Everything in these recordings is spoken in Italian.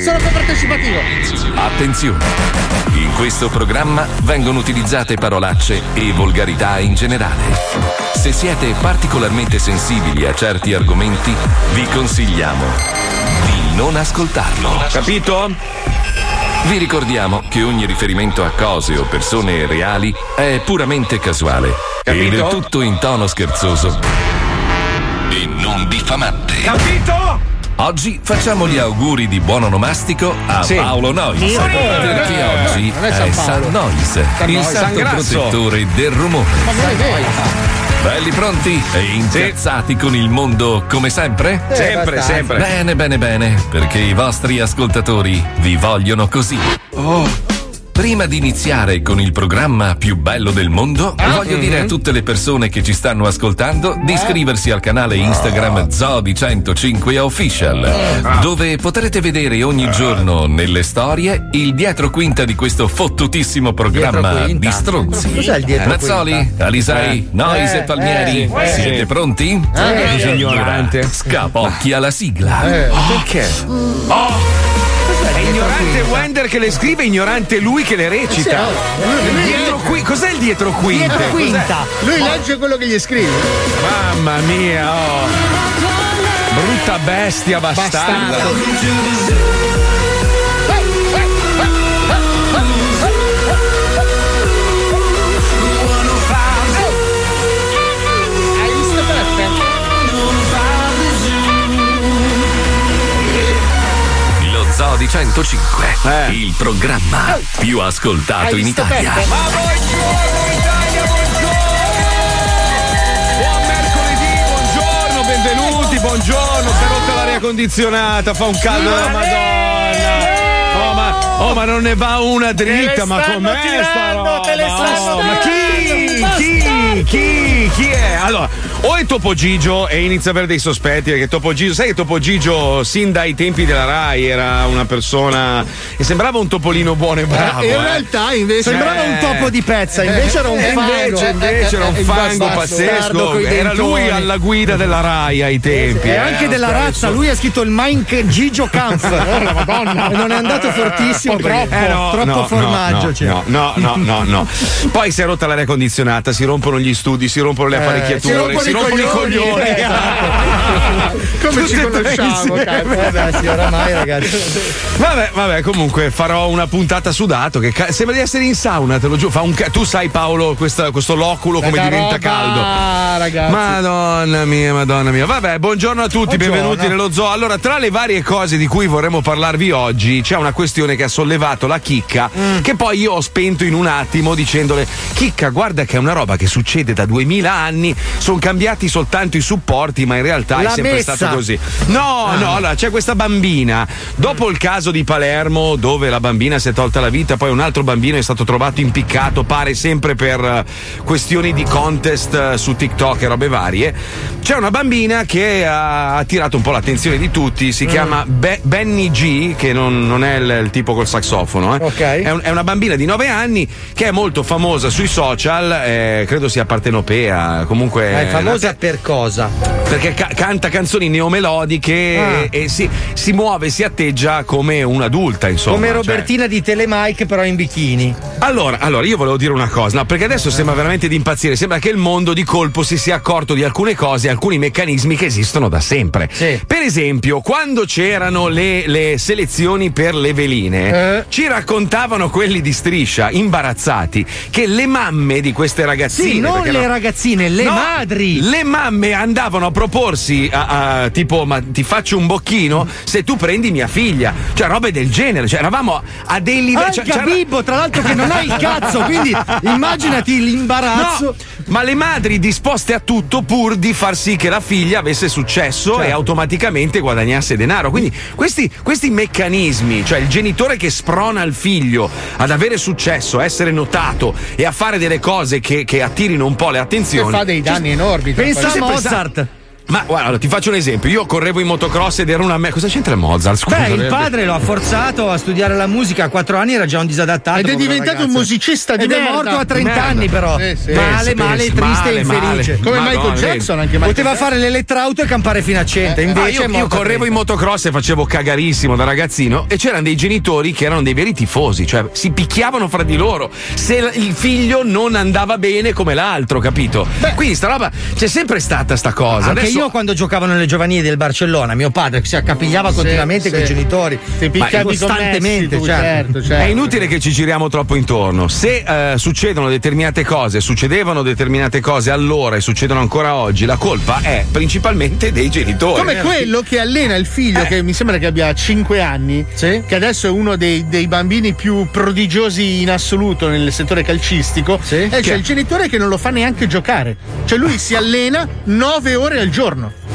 sono copartecipativo. Attenzione! In questo programma vengono utilizzate parolacce e volgarità in generale. Se siete particolarmente sensibili a certi argomenti, vi consigliamo di non ascoltarlo. Capito? Vi ricordiamo che ogni riferimento a cose o persone reali è puramente casuale Capito? ed è tutto in tono scherzoso e non diffamante. Capito? Oggi facciamo gli auguri di buon onomastico a Sì. Paolo Nois. Mio Perché Dio. oggi è San San. Nois, San il Nois. santo San protettore del rumore. Ma è vero. Belli pronti e impiazzati con il mondo come sempre? Eh, Sempre, abbastanza. sempre. Bene, bene, bene, perché i vostri ascoltatori vi vogliono così. Prima di iniziare con il programma più bello del mondo, voglio dire a tutte le persone che ci stanno ascoltando di iscriversi al canale Instagram Zodi105 Official, dove potrete vedere ogni giorno nelle storie il dietro quinta di questo fottutissimo programma di stronzi. Cos'è il dietro Mazzoli, quinta? Alisai, Nois Eh, e Palmieri, eh, eh, siete pronti? Eh, ignorante. Scapocchia la sigla. Eh. Perché? Oh! Ignorante Wender che le scrive, ignorante lui che le recita. Il dietro qui, cos'è il dietro quinte? Dietro quinta. Lui legge quello che gli scrivi. Mamma mia, oh. Brutta bestia bastarda. Hai 105, Eh. Il programma più ascoltato in Italia. Peppe? Ma buongiorno Italia, buongiorno! Buon mercoledì, buongiorno, benvenuti, buongiorno. Si è rotta l'aria condizionata, fa un caldo della Madonna. Oh ma, oh, ma non ne va una dritta, ma com'è tirando, sta roba? Te le stanno oh, ma chi? Chi? Chi? Chi è? Allora, o è Topo Gigio e inizia a avere dei sospetti perché Topo Gigio, sai che Topo Gigio sin dai tempi della Rai era una persona e sembrava un topolino buono e bravo. in eh. realtà invece Sembrava un topo di pezza, invece era un fango. invece, invece era un Eh, fango pazzesco. Era lui alla guida della Rai ai tempi. E eh, anche della razza, lui ha scritto il Mike Gigio Kampf. Madonna. E non è andato fortissimo Eh, no, troppo no, formaggio no, c'è. no, no, no, no. Poi si è rotta l'aria condizionata, si rompono gli studi, si rompono le apparecchiature, Eh, si si rompono rompono, i coglioni. coglioni. Come ci Tutte e tre conosciamo, cazzo. Sì, oramai, ragazzi. Vabbè, vabbè, comunque farò una puntata sudato che ca- sembra di essere in sauna, te lo giuro. Fa un ca- tu sai Paolo questa- questo loculo come Tanta diventa roba, caldo. ragazzi. Madonna mia, madonna mia. Vabbè, buongiorno a tutti, Buongiorno. benvenuti nello zoo. Allora, tra le varie cose di cui vorremmo parlarvi oggi, c'è una questione che ha sollevato la chicca, Mm. che poi io ho spento in un attimo dicendole: Chicca, guarda che è una roba che succede da 2000 anni, sono cambiati soltanto i supporti, ma in realtà è La sempre messa. stato così. No, no, allora c'è questa bambina. Dopo il caso di Palermo, dove la bambina si è tolta la vita, poi un altro bambino è stato trovato impiccato, pare sempre per eh, questioni di contest eh, su TikTok e robe varie. C'è una bambina che ha attirato un po' l'attenzione di tutti, si chiama Be- Benny G, che non, non è il, il tipo col saxofono, eh. Ok. È, un- è una bambina di 9 anni che è molto famosa sui social, eh, credo sia partenopea, comunque È famosa una te- per cosa? perché ca- canta canzoni neomelodiche Ah. e, e si, si muove, si atteggia come un'adulta, insomma. Come cioè. Robertina di Telemike, però in bikini. Allora, allora, io volevo dire una cosa, no, perché adesso sembra veramente di impazzire. Sembra che il mondo di colpo si sia accorto di alcune cose, alcuni meccanismi che esistono da sempre. Sì. Per esempio, quando c'erano le, le selezioni per le veline, Eh. ci raccontavano quelli di striscia, imbarazzati, che le mamme di queste ragazzine. Sì, non le no- ragazzine, le No, madri. Le mamme andavano a proporsi a, a- tipo, ma ti faccio un bocchino se tu prendi mia figlia. Cioè, robe del genere. Cioè, eravamo a dei livelli. Anche cioè, Bibbo, tra l'altro, che non hai il cazzo, quindi immaginati l'imbarazzo. No, ma le madri disposte a tutto pur di far sì che la figlia avesse successo Certo. e automaticamente guadagnasse denaro. Quindi questi, questi meccanismi, cioè il genitore che sprona il figlio ad avere successo, a essere notato e a fare delle cose che, che attirino un po' le Che attenzioni. fa dei danni enormi. Tra Pensa a parentesi. sempre Mozart. Ma guarda, ti faccio un esempio. Io correvo in motocross ed era una me. Cosa c'entra il Mozart? Scusa. Beh, il padre lo ha forzato a studiare la musica a quattro anni, era già un disadattato. Ed è diventato un musicista di Ed è merda. morto a 30 Merda. anni, però. Sì, sì. male, male, triste male, e infelice. male. Come Madonna, Michael. Jackson, anche Michael Poteva Jackson. fare l'elettrauto e campare fino a 100. Ah, Invece io, è io correvo 30. in motocross e facevo cagarissimo da ragazzino e c'erano dei genitori che erano dei veri tifosi, cioè si picchiavano fra di loro se il figlio non andava bene come l'altro, capito? Quindi sta roba c'è sempre stata sta cosa. Anche Adesso- io quando giocavo nelle giovanili del Barcellona, mio padre si accapigliava continuamente sì. con i genitori. Ti picchiavi con costantemente, Messi, certo. certo, certo. È inutile che ci giriamo troppo intorno. Se eh, succedono determinate cose, succedevano determinate cose allora e succedono ancora oggi, la colpa è principalmente dei genitori. Come quello che allena il Eh. figlio, che mi sembra che abbia 5 anni, Sì. che adesso è uno dei, dei bambini più prodigiosi in assoluto nel settore calcistico, Sì. e c'è Che- il genitore che non lo fa neanche giocare. Cioè lui si allena 9 ore al giorno.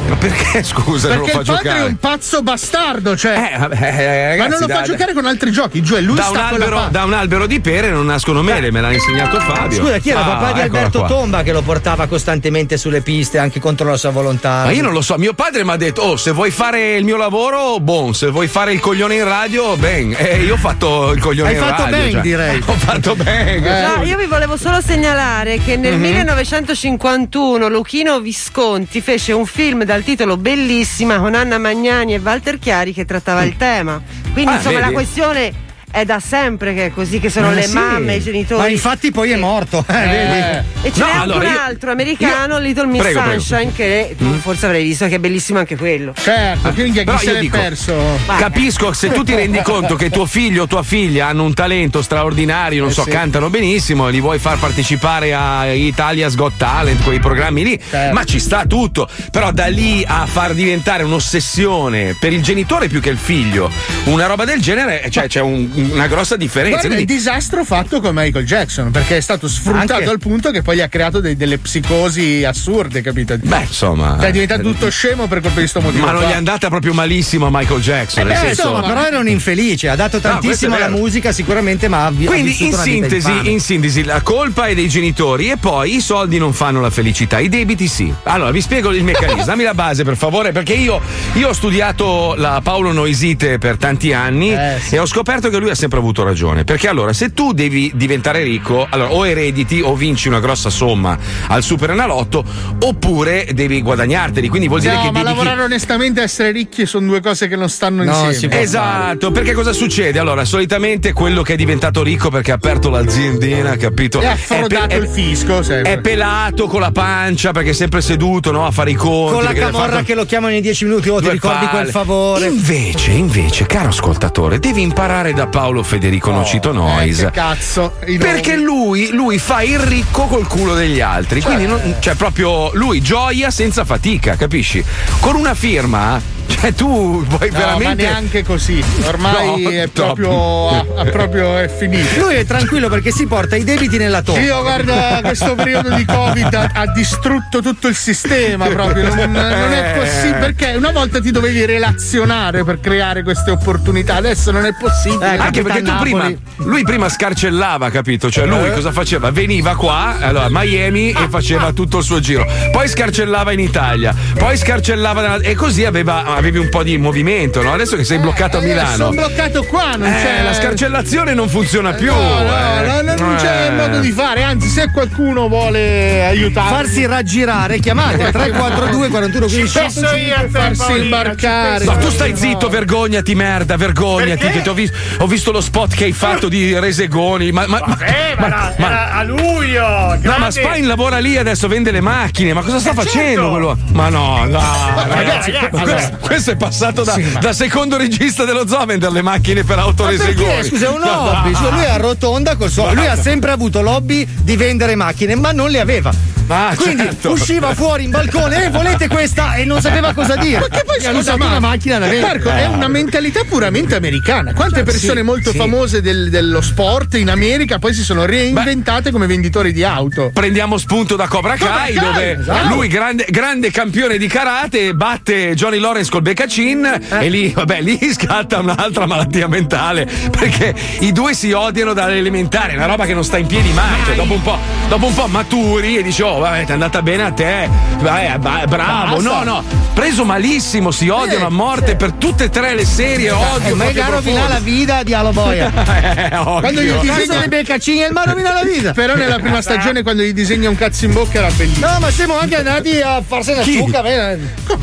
Ma perché scusa non lo perché fa il padre giocare? è un pazzo bastardo, cioè. Eh, vabbè, eh, ma ragazzi, non lo da- fa giocare con altri giochi, cioè lui da sta un, albero, da un albero di pere non nascono mele, me l'ha insegnato Fabio. Scusa, chi era Ah, papà di Alberto qua. Tomba che lo portava costantemente sulle piste anche contro la sua volontà? Ma io non lo so, mio padre mi ha detto: Oh, se vuoi fare il mio lavoro, buon, se vuoi fare il coglione in radio, ben. E io ho fatto il coglione Hai in fatto radio. ben, cioè. direi. Ho fatto ben. No, io vi volevo solo segnalare che nel 1951 Luchino Visconti fece un film dal titolo Bellissima con Anna Magnani e Walter Chiari che trattava il tema. Quindi Ah, insomma vedi? la questione è da sempre che è così, che sono Ma le sì. mamme, i genitori. Ma infatti poi è Sì. morto. eh, Eh, vedi? E ce No, anche allora un io- altro americano, Little Miss Prego, prego. Sunshine, che tu forse avrei visto che è bellissimo anche quello. Certo, quindi Però chi io se l'è dico- perso? Capisco se tu ti rendi conto che tuo figlio o tua figlia hanno un talento straordinario, non Eh so, sì. cantano benissimo, li vuoi far partecipare a Italia's Got Talent, quei programmi lì, Certo. ma ci sta tutto. Però da lì a far diventare un'ossessione per il genitore più che il figlio, una roba del genere, cioè c'è un- una grossa differenza. Guarda il Quindi- disastro fatto con Michael Jackson perché è stato sfruttato Anche- al punto che poi gli ha creato dei- delle psicosi assurde, capito? Beh, insomma. Cioè, è diventato tutto scemo per colpa di sto motivo. Ma non gli è andata proprio malissimo a Michael Jackson. Eh beh, senso- Insomma, però era un infelice, ha dato tantissimo è alla musica sicuramente, ma ha vi- Quindi in sintesi, in sintesi, la colpa è dei genitori e poi i soldi non fanno la felicità, i debiti sì. Allora vi spiego il meccanismo, dammi la base per favore, perché io, io ho studiato la Paolo Noisite per tanti anni Eh, sì. e ho scoperto che lui ha sempre avuto ragione. Perché allora, se tu devi diventare ricco, allora o erediti o vinci una grossa somma al super enalotto, oppure devi guadagnarteli. Quindi vuol dire No, che ma dedichi- lavorare onestamente e essere ricchi sono due cose che non stanno No, insieme. Esatto, perché cosa succede? Allora, solitamente quello che è diventato ricco perché ha aperto l'aziendina, capito? E ha È frodato pe- è- il fisco, sempre. È pelato con la pancia perché è sempre seduto no, a fare i conti. Con la camorra fare- che lo chiamano in dieci minuti, oh, ti ricordi palle. quel favore? Invece, invece, caro ascoltatore, devi imparare da Paolo Federico Nocito Eh, Nois. che cazzo. Perché lui, lui fa il ricco col culo degli altri. Quindi, non, cioè, proprio lui gioia senza fatica, capisci? Con una firma, cioè, tu vuoi No, ma veramente. neanche così. Ormai No, è, proprio, ha- ha proprio è finito. Lui è tranquillo perché si porta i debiti nella tomba. Io guarda, questo periodo di Covid ha, ha distrutto tutto il sistema proprio. Non, non è possibile. Perché una volta ti dovevi relazionare per creare queste opportunità, adesso non è possibile. Eh, Anche perché tu Napoli. prima, lui prima scarcellava, capito? Cioè lui cosa faceva? Veniva qua, allora a Miami e faceva tutto il suo giro. Poi scarcellava in Italia, poi scarcellava nella- e così aveva, avevi un po' di movimento, no? Adesso che sei bloccato a Milano. Sono bloccato qua, non Eh, c'è. la scarcellazione non funziona più. No, eh. no, no, non c'è Eh. modo di fare. Anzi, se qualcuno vuole aiutarmi, Farsi raggirare, chiamate 342 41 15 penso io a farsi imbarcare. No, tu stai zitto, vergognati, merda, vergognati. Che ti ho, vis- ho visto lo spot che hai fatto di Resegoni. Ma, ma, ma- Eh, ma, era, ma- era a luglio! No, ma Spine lavora lì adesso vende le macchine. Ma cosa sta Eh, facendo certo. quello? Ma no, no, ragazzi, ragazzi, questo, allora. Questo è passato da, da secondo regista dello zoo a vendere le macchine per Ma autoresegoni. perché? Scusa, è un hobby. Scusa, lui arrotonda col suo. Lui ha sempre avuto l'hobby di vendere macchine, ma non le aveva. Ah, Quindi certo. usciva fuori in balcone, eh, volete questa? E non sapeva cosa dire. Ma che poi E scusa, usato ma- una macchina da vendere. Marco, è una mentalità puramente americana. Quante persone sì, molto sì. famose del- dello sport in America poi si sono reinventate come venditori di auto. Prendiamo spunto da Cobra Kai, Cobra Kai, dove esatto. lui, grande, grande campione di karate, batte Johnny Lawrence col Beccacin Eh. e lì, vabbè, lì scatta un'altra malattia mentale perché i due si odiano dall'elementare, una roba che non sta in piedi mai. Cioè, dopo, un po', dopo un po' maturi e dici, oh, vabbè, ti è andata bene a te. Vabbè, bravo. Basta. No, no, preso malissimo, si odiano a morte per tutte e tre le serie. Odio. Ma che rovina la vita di Aloboia. Eh. Quando gli disegna le beccacini e il ma rovina la vita. Però nella prima stagione quando gli disegna un cazzo in bocca era bellissimo. No, ma siamo anche andati a farsi una Chi? ciucca.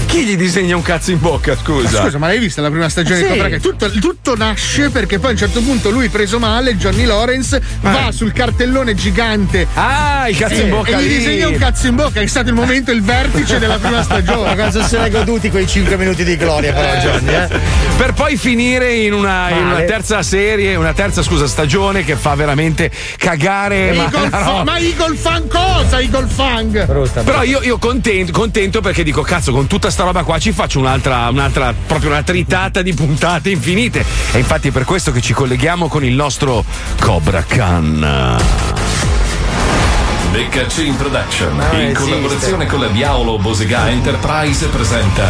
Chi gli disegna un cazzo in bocca, scusa? Scusa, ma l'hai vista la prima stagione Sì. di Cobra Kai? Tutto, tutto nasce perché poi a un certo punto lui preso male, Johnny Lawrence, va sul cartellone gigante Ah, il cazzo in bocca e gli disegna un cazzo in bocca, è stato il momento, il vertice della prima Ma stagione. cosa se ne goduti quei 5 minuti di gloria, però, Johnny, eh? Per poi finire in una, in una terza serie, una terza scusa stagione che fa veramente cagare. Ma, Eagle Fa- roba. ma Eagle Fang cosa? Eagle Fang? Brutta. Però io, io contento, contento perché dico, cazzo, con tutta sta roba qua ci faccio un'altra, un'altra, proprio una tritata di puntate infinite. E infatti è per questo che ci colleghiamo con il nostro Cobra Khan. BKC Production, Ah, in esiste. collaborazione con la Diavolo Bosega Enterprise, presenta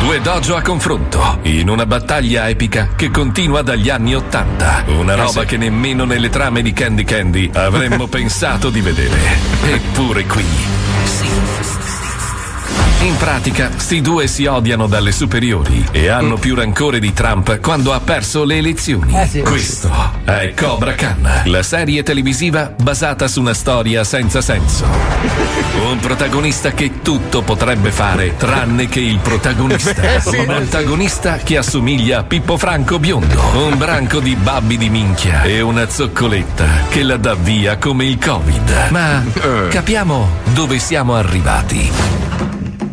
Due dojo a confronto, in una battaglia epica che continua dagli anni Ottanta. Una roba che nemmeno nelle trame di Candy Candy avremmo pensato di vedere. Eppure qui, sì. In pratica, sti due si odiano dalle superiori e hanno più rancore di Trump quando ha perso le elezioni. Eh sì. Questo è Cobra Khan, la serie televisiva basata su una storia senza senso. Un protagonista che tutto potrebbe fare, tranne che il protagonista. Un antagonista che assomiglia a Pippo Franco biondo. Un branco di babbi di minchia e una zoccoletta che la dà via come il Covid. Ma capiamo dove siamo arrivati.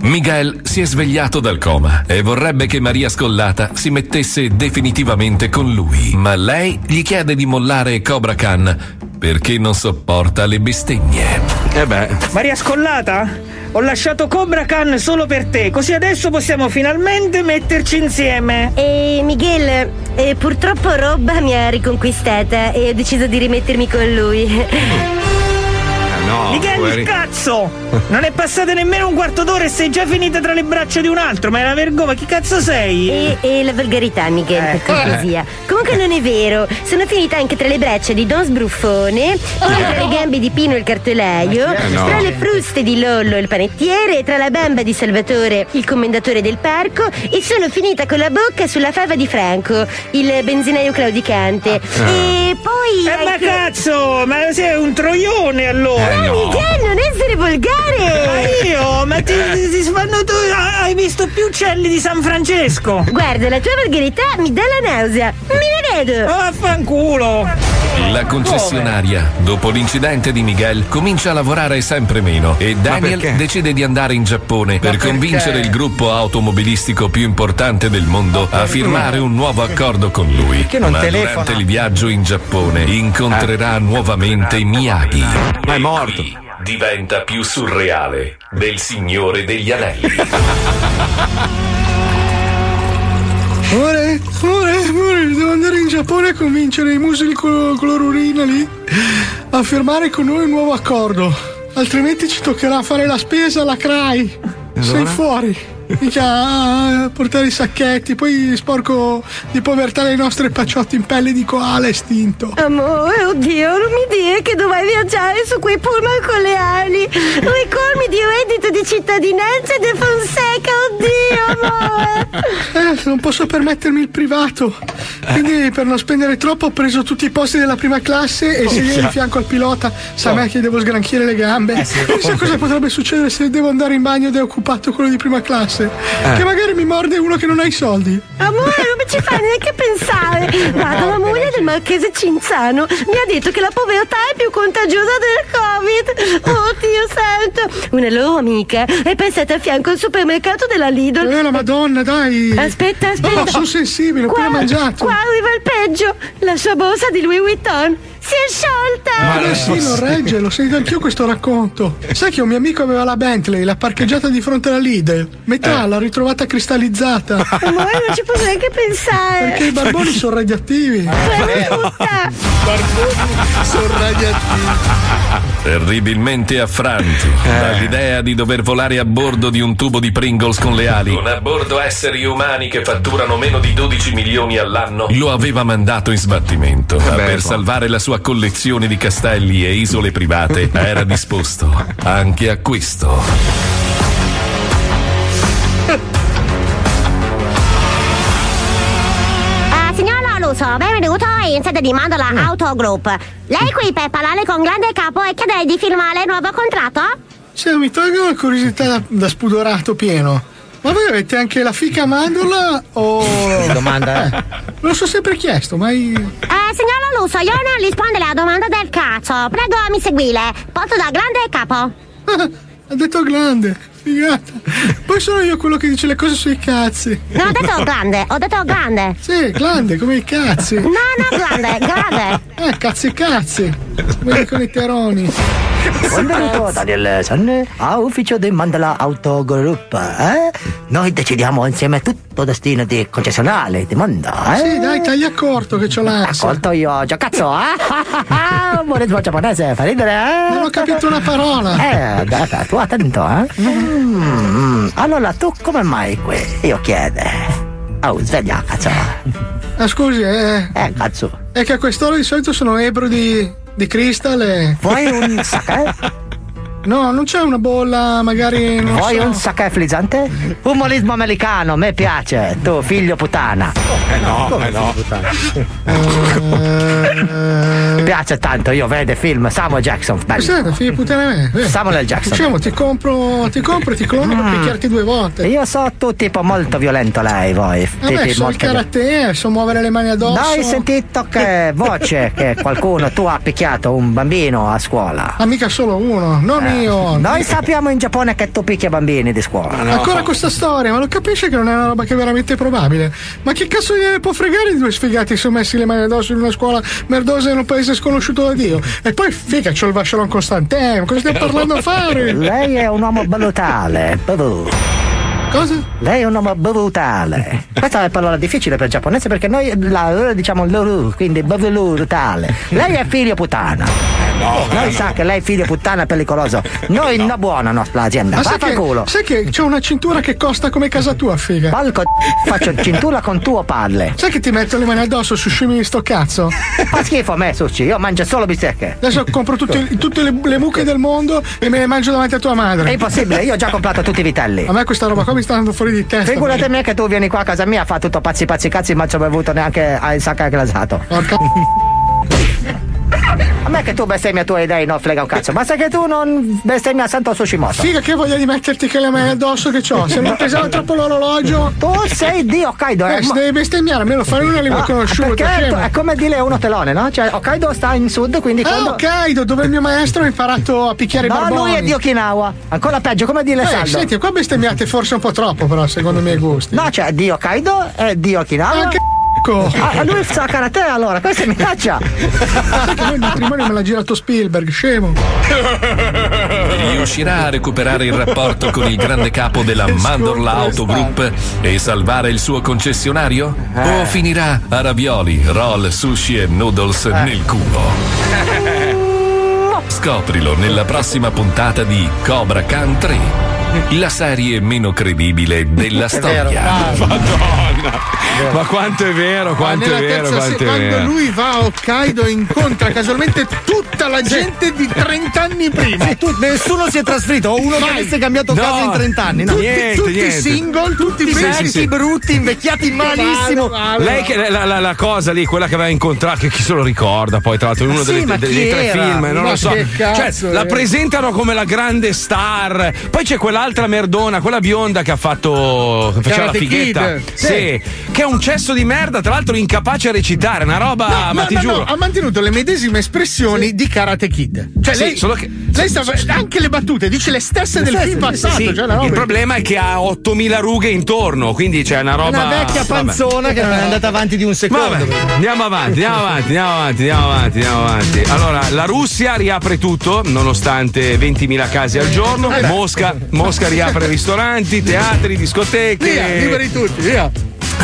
Miguel si è svegliato dal coma e vorrebbe che Maria Scollata si mettesse definitivamente con lui, ma lei gli chiede di mollare Cobra Khan perché non sopporta le bestemmie. Eh beh. Maria Scollata? Ho lasciato Cobra Khan solo per te, così adesso possiamo finalmente metterci insieme. E Miguel, eh, purtroppo Robba mi ha riconquistata e ho deciso di rimettermi con lui. No, Miguel, puoi- il cazzo! Non è passato nemmeno un quarto d'ora e sei già finita tra le braccia di un altro, ma è una vergogna, chi cazzo sei? E, e la volgarità, Miguel, Eh. per cortesia. Comunque non è vero. Sono finita anche tra le braccia di Don Sbruffone, poi tra le gambe di Pino il cartolaio, no. tra le fruste di Lollo il panettiere, tra la bamba di Salvatore il commendatore del parco e sono finita con la bocca sulla fava di Franco, il benzinaio claudicante. E poi. Eh ma anche- cazzo, ma sei un troione allora! Eh, no. Miguel, non essere Ma volgare! io, ma ti, ti, ti sfanno tu, hai visto più uccelli di San Francesco? Guarda, la tua volgarità mi dà la nausea. Me ne vedo! Oh, Vaffanculo! La concessionaria, dopo l'incidente di Miguel, comincia a lavorare sempre meno e Daniel decide di andare in Giappone per convincere il gruppo automobilistico più importante del mondo a firmare un nuovo accordo con lui. Non Ma telefona? durante il viaggio in Giappone incontrerà nuovamente Miyagi. Ma è morto. Qui diventa più surreale del Signore degli Anelli. Amore, amore, amore, devo andare in Giappone a convincere i musili col- clorurina lì a firmare con noi un nuovo accordo. Altrimenti ci toccherà fare la spesa alla CRAI. Sei fuori. Mica ah, portare i sacchetti, poi sporco di povertà le nostre pacciotti in pelle di koala estinto. Amore, oddio, non mi dire che dovrai viaggiare su quei pullman con le ali, i colmi di reddito di cittadinanza e De Fonseca, oddio, amore. Eh, non posso permettermi il privato. Quindi per non spendere troppo ho preso tutti i posti della prima classe e sedere di fianco al pilota. Sa me che devo sgranchire le gambe. Chissà cosa potrebbe succedere se devo andare in bagno ed è occupato quello di prima classe. Che magari mi morde uno che non ha i soldi. Amore, non mi ci fai neanche pensare. Guarda, la moglie del marchese Cinzano mi ha detto che la povertà è più contagiosa del Covid. Oh, Dio santo. Una loro amica è passata a fianco al supermercato della Lidl. Eh, la madonna, dai. Aspetta, aspetta. Oh, sono sensibile, ho appena mangiato. Qua arriva il peggio. La sua borsa di Louis Vuitton sciolta. Eh sì, non regge, lo sento anch'io questo racconto. Sai che un mio amico aveva la Bentley, l'ha parcheggiata di fronte alla Lidl. Metà l'ha ritrovata cristallizzata. Amore, non ci posso neanche pensare. Perché i barboni sono radioattivi. Fermo tutta. sono radioattivi. Terribilmente affranto dall'idea di dover volare a bordo di un tubo di Pringles con le ali. Con a bordo esseri umani che fatturano meno di 12 milioni all'anno. Lo aveva mandato in sbattimento. Ma per salvare la sua sua collezione di castelli e isole private era disposto anche a questo. Eh, signor Loluso, benvenuto in sede di Mandala Auto Group. Lei è qui per parlare con grande capo e chiedere di firmare il nuovo contratto? Se mi tolgo la curiosità da, da spudorato pieno. Ma voi avete anche la fica mandorla o. Domanda, eh? Me lo so sempre chiesto, mai. Eh, signor Loluso, io non rispondo alla domanda del cazzo. Prego, mi seguire. Porto da grande capo. Ha detto grande, figata. Poi sono io quello che dice le cose sui cazzi. Non ho detto grande, ho detto grande. Sì, grande, come i cazzi. No, no, grande, grande. Eh, cazzi cazzi. Come dicono i teroni. Benvenuto Daniel San a ufficio di Mandala Auto Group. Eh? Noi decidiamo insieme tutto destino di concessionale di Manda. Eh? Sì, dai, taglia corto che c'ho l'ansia. Ascolto io, già cazzo, eh? Buonismo giapponese, fa ridere, eh? Non ho capito una parola. Eh, dai, tu attento, eh? Mm, allora, tu come mai qui? Io chiedo. Oh, sveglia, cazzo. Ah, scusi, eh. Eh, cazzo. È che a quest'ora di solito sono ebro di, di crystal e. Vuoi un sake? No, non c'è una bolla, magari. Non Vuoi so. un sake frizzante? Umorismo americano, me piace. Tu, figlio puttana. Eh no, eh no. Mi piace tanto, io vedo film Samuel Jackson. bello. Senta, figlio puttana me. eh. Samuel Jackson. Diciamo, ti compro, ti compro e ti clono per picchiarti due volte. Io so tu tipo molto violento lei, voi. Vabbè, Tipi so il karate, so muovere le mani addosso. Hai sentito che voce che qualcuno tu ha picchiato un bambino a scuola? Ma mica solo uno, non io. Noi sappiamo in Giappone che tu picchia bambini di scuola. Ancora questa storia, ma lo capisce che non è una roba che è veramente probabile? Ma che cazzo gliene può fregare di due sfigati che sono messi le mani addosso in una scuola merdosa in un paese sconosciuto da Dio? E poi, figa, c'ho il vascello Constantin, cosa stiamo parlando a fare? Lei è un uomo brutale. Cosa? Lei è un uomo brutale. Questa è una parola difficile per il giapponese perché noi la diciamo loro, quindi brutale. Lei è figlio puttana. Noi sa che lei è figlio puttana pericoloso. Noi no, buona nostra azienda. Ma sai Vaffa che, culo. sai che c'ho una cintura che costa come casa tua, figa? Palco faccio cintura con tuo padre. Sai che ti metto le mani addosso su scemi di sto cazzo? Fa schifo a me, Succi. Io mangio solo bistecche. Adesso compro tutte, tutte le, le mucche del mondo e me le mangio davanti a tua È madre. impossibile, io ho già comprato tutti i vitelli. A me questa roba qua mi sta andando fuori di testa. Figurati me che tu vieni qua a casa mia, fa tutto pazzi pazzi cazzi, ma ci ho bevuto neanche al sacca glasato. Porca A me che tu bestemmia tua idee non frega un cazzo, basta che tu non bestemmia Santo Sushimoto. figa che voglia di metterti che le mani addosso che c'ho. Se non pesava troppo l'orologio. Tu sei di Hokkaido, eh? Eh, se ma- devi bestemmiare, almeno fare una lingua Ah, conosciuta. perché è come dire uno telone, no? Cioè Hokkaido sta in sud, quindi Ah, quando... Hokkaido, dove il mio maestro ha imparato a picchiare i No, barboni. lui è di Okinawa. Ancora peggio, come dire Eh, saldo. senti, qua bestemmiate forse un po' troppo, però, secondo i miei gusti. No, cioè di Hokkaido e di Okinawa. Anche c***o. Ah, lui sa karate allora, questa è minaccia. Sai che il matrimonio me l'ha girato Spielberg, scemo. Riuscirà a recuperare il rapporto con il grande capo della Mandorla Auto Group e salvare il suo concessionario? O finirà a ravioli, roll, sushi e noodles nel culo? Scoprilo nella prossima puntata di Cobra Khan 3, la serie meno credibile della storia. Madonna. Ma quanto è vero, quanto è vero, terza quanto se- è quando vero. lui va a Hokkaido incontra casualmente tutta la gente di 30 anni prima. Sì, tu- nessuno si è trasferito, o uno che avesse cambiato No, casa in 30 anni, no? niente, tutti niente. single, tutti Tutti vecchi, vecchi, brutti, invecchiati malissimo. Vale, Lei che la, la- la cosa lì, quella che aveva incontrato, che chi se lo ricorda poi, tra l'altro, in uno sì, delle- ma dei, tre film, non Ma lo so. che cazzo, cioè, la eh. presentano come la grande star. Poi c'è quell'altra merdona, quella bionda che ha fatto. che faceva la Karate fighetta. Kid. Sì. Che è un cesso di merda, tra l'altro incapace a recitare, una roba, No, ma no, ti no, giuro. no, ha mantenuto le medesime espressioni di Karate Kid. Cioè, Sì, lei, solo che- lei stava anche le battute, dice le stesse del film passato. Sì, cioè, il problema è che ha 8000 rughe intorno, quindi c'è una roba. Una vecchia vabbè. panzona che non è andata avanti di un secondo. Vabbè, andiamo avanti, andiamo avanti, andiamo avanti, andiamo avanti, andiamo avanti. Allora, la Russia riapre tutto, nonostante 20.000 casi al giorno. Mosca, Mosca riapre ristoranti, teatri, discoteche. Via, liberi tutti, via.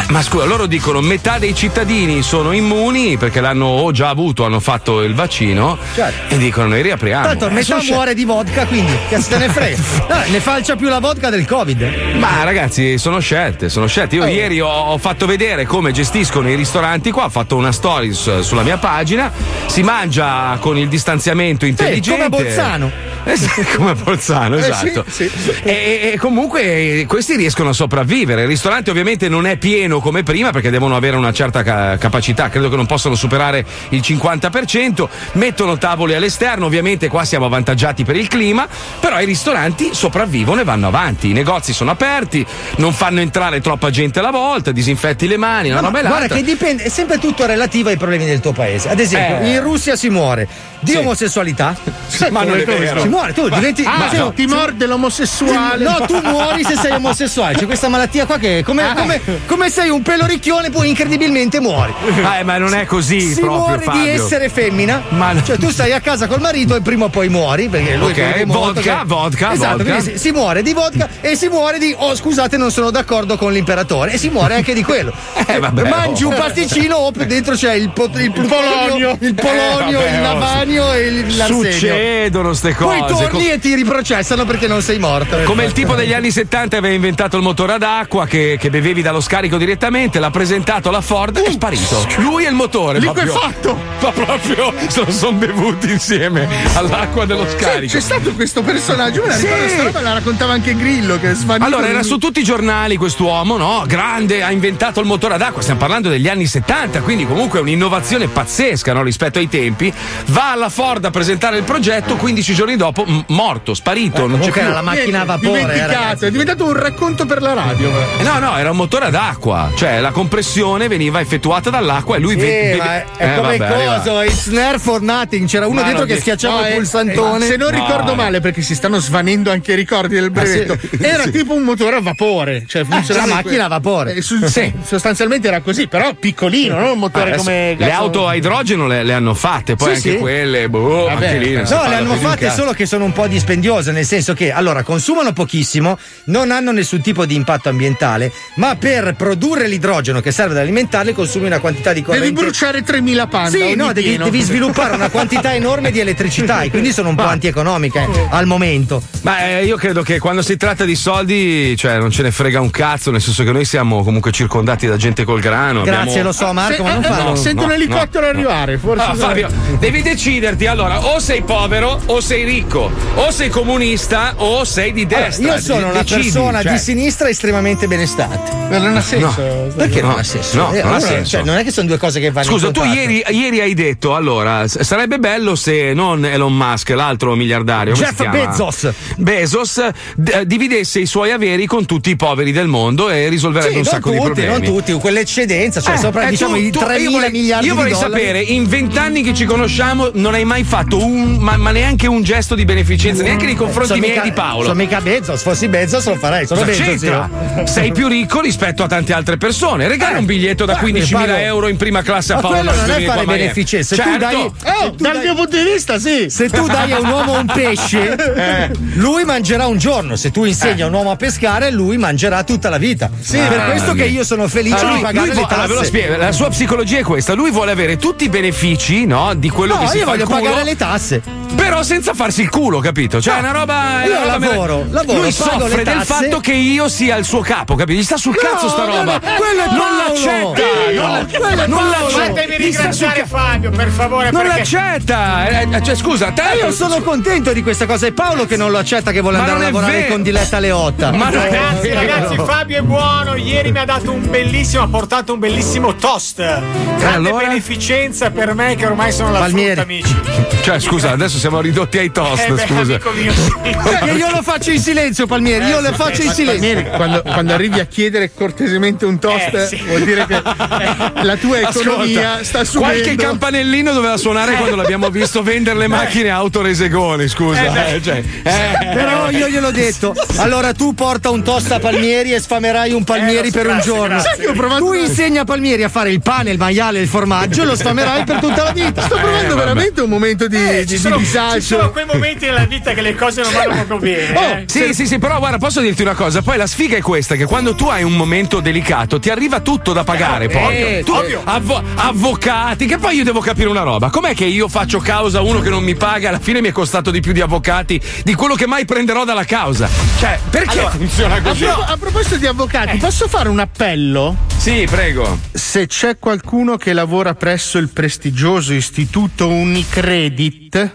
Ma scusa, loro dicono metà dei cittadini sono immuni perché l'hanno o già avuto, hanno fatto il vaccino Certo. e dicono noi riapriamo. Tanto Eh, metà sono muore di vodka, quindi che se ne frega. No, ne falcia più la vodka del Covid. Ma ragazzi, sono scelte, sono scelte. Io Oh. ieri ho, ho fatto vedere come gestiscono i ristoranti qua, ho fatto una stories sulla mia pagina. Si mangia con il distanziamento intelligente. come a Bolzano. Esatto, come Bolzano, Eh, sì, esatto. sì. E, e comunque eh, questi riescono a sopravvivere. Il ristorante ovviamente non è pieno come prima perché devono avere una certa ca- capacità, credo che non possano superare il 50%. Mettono tavoli all'esterno, ovviamente qua siamo avvantaggiati per il clima, però i ristoranti sopravvivono e vanno avanti. I negozi sono aperti, non fanno entrare troppa gente alla volta, disinfetti le mani, una No, roba ma e guarda che dipende, è sempre tutto relativo ai problemi del tuo paese. Ad esempio, Eh. in Russia si muore di Sì. omosessualità. Ma non è vero. Muore, tu diventi. Ah, ma se no, ti morde l'omosessuale. No, tu muori se sei omosessuale. C'è questa malattia qua che come, Ah. come- come sei un pelo ricchione, poi incredibilmente muori. Eh, ma non è così Si proprio, muore Fabio. di essere femmina. Ma no. Cioè, tu stai a casa col marito e prima o poi muori. Perché lui Ok, beve molto, vodka, che- vodka, Esatto, vodka. si, si muore di vodka e si muore di. Oh, scusate, non sono d'accordo con l'imperatore. E si muore anche di quello. Eh, vabbè, Mangi oh. un pasticcino, oh, dentro c'è il, pot- il polonio. il polonio, Eh, vabbè, il oh, lavanio e il- l'arsenio. Succedono ste cose. Poi torni Co- e ti riprocessano perché non sei morto. Come il tipo degli anni 70 aveva inventato il motore ad acqua che, che bevevi dallo scarico direttamente, l'ha presentato alla Ford e è sparito. Lui e il motore. Liquefatto. Ma proprio se lo sono bevuti insieme all'acqua dello Sì, scarico. c'è stato questo personaggio, me la Sì. ricordo roba, la raccontava anche Grillo che svanito. Allora, era su tutti i giornali quest'uomo, no? Grande, ha inventato il motore ad acqua. Stiamo parlando degli anni 70, quindi comunque è un'innovazione pazzesca, no? Rispetto ai tempi. Va alla Ford a presentare il progetto, 15 giorni dopo, m- morto, sparito. non c'è più. era la macchina a vapore. eh, Dimenticato, è diventato un racconto per la radio. Eh, No, no, era un motore ad acqua, cioè la compressione veniva effettuata dall'acqua e lui Sì, ve- ma vede- è, è Eh, come vabbè, coso, it's nerve for nothing. C'era uno Ma dietro che schiacciava No, il eh, pulsantone. Se non No, ricordo no. male, perché si stanno svanendo anche i ricordi del brevetto, sì. era Sì. tipo un motore a vapore. Cioè funzionava la in macchina a vapore. Eh, su- Sì. Sostanzialmente era così, però piccolino, non un motore Adesso come. le auto a idrogeno le, le hanno fatte, poi anche quelle, boh, Vabbè, anche lì. No, le hanno fatte solo che sono un po' dispendiose, nel senso che allora consumano pochissimo, non hanno nessun tipo di impatto ambientale, ma per produrre l'idrogeno che serve ad alimentarli consumi una quantità di corrente. Devi bruciare 3000 panda. Sì, no, devi, devi sviluppare una quantità enorme di elettricità e quindi sono un po' antieconomiche al momento. Ma eh, io credo che quando si tratta di soldi, cioè non ce ne frega un cazzo, nel senso che noi siamo comunque circondati da gente col grano. Grazie, abbiamo- lo so Marco, Se- ma non eh, farlo. no, sento no, un elicottero no, no. arrivare, forse. Ah, Fabio, devi deciderti allora, o sei povero o sei ricco, o sei comunista o sei di Allora, destra. io sono una decidi, persona cioè. di sinistra estremamente benestante. Non ha senso. Perché No, non ha senso? no, Eh, non ha allora, senso. cioè, non è che sono due cose che vanno Scusa, tu ieri, ieri hai detto allora sarebbe bello se non Elon Musk, l'altro miliardario, come Jeff? Bezos. Bezos d- dividesse i suoi averi con tutti i poveri del mondo e risolverebbe Sì, un sacco tutti, di problemi. non tutti, quell'eccedenza, cioè Eh, sopra eh, diciamo tu- i tu- 3 io mila vorrei- miliardi Io di vorrei dollari. sapere, in vent'anni che ci conosciamo, non hai mai fatto un, ma, ma neanche un gesto di beneficenza, neanche nei confronti Sono miei mica- di Paolo. Sono mica Bezos, fossi Bezos lo farei, sono Bezos io. Sei più ricco rispetto a tante altre persone. Regala Eh, un biglietto da ma 15.000 Paolo- euro in prima classe a Ma Paolo quello non è per fare beneficenza, se tu Certo. dai Oh, tu dal dai- mio punto di vista, sì. Se tu dai a un uomo un pesce, Eh. lui mangerà un giorno. Se tu insegni a un uomo a pescare, lui mangerà tutta la vita. Sì, per Ah, questo sì. che io sono felice Allora, di pagare lui le vo- allora, ve lo tasse. spiego, la sua psicologia è questa: lui vuole avere tutti i benefici no, di quello No, che si io fa voglio pagare le tasse. però senza farsi il culo, capito? Cioè, è una roba. è io una roba lavoro, merav- lavoro, Lui soffre del fatto che io sia il suo capo, capito? Gli sta sul cazzo sta no, roba. no, quello è non l'accetta. Non l'accetta. Fatemi ringraziare ca- Fabio, per favore, Non perché l'accetta. Eh, eh, cioè, scusa, te. Eh, io sono contento di questa cosa. È Paolo che non lo accetta, che vuole Ma andare a lavorare vero. con Diletta Leotta. Ma Ragazzi, ragazzi, Fabio è buono. Ieri mi ha dato un bellissimo, ha portato un bellissimo toast. Grande allora? beneficenza per me, che ormai sono la Palmieri. frutta, amici. Cioè, scusa, adesso siamo ridotti ai toast, Eh, beh, scusa. Perché io lo faccio in silenzio, Palmieri. Io lo faccio in silenzio. Palmieri, quando, quando arrivi a chiedere cortesemente un toast, Eh, sì. vuol dire che la tua economia Ascolta, sta subendo. Qualche campanellino doveva suonare quando l'abbiamo visto vendere le macchine autoresegoni, scusa. eh, cioè, eh. Però io gliel'ho detto. Allora tu porta un toast a Palmieri e sfamerai un Palmieri Eh, per un grazie, giorno. grazie. Tu insegni a Palmieri a fare il pane, il maiale, il formaggio e lo sfamerai per tutta la vita. Sto provando Eh, veramente un momento di, Eh, di- ci di sono disagio. Ci sono quei momenti nella vita che le cose non vanno proprio bene. Oh, eh. sì, sì, sì, però guarda, posso dirti una cosa. Poi la sfiga è questa: che quando tu hai un momento delicato, ti arriva tutto da pagare. Poi Eh, tu, avvo- avvocati, che poi io devo capire una roba. Com'è che io faccio causa a uno che non mi paga? Alla fine mi è costato di più di avvocati di quello che mai prenderò dalla causa. Cioè, perché Allora, funziona A, così? pro- a proposito di avvocati, posso fare un appello? Sì, prego. Se c'è qualcuno che lavora presso il prestigioso istituto Unicredit,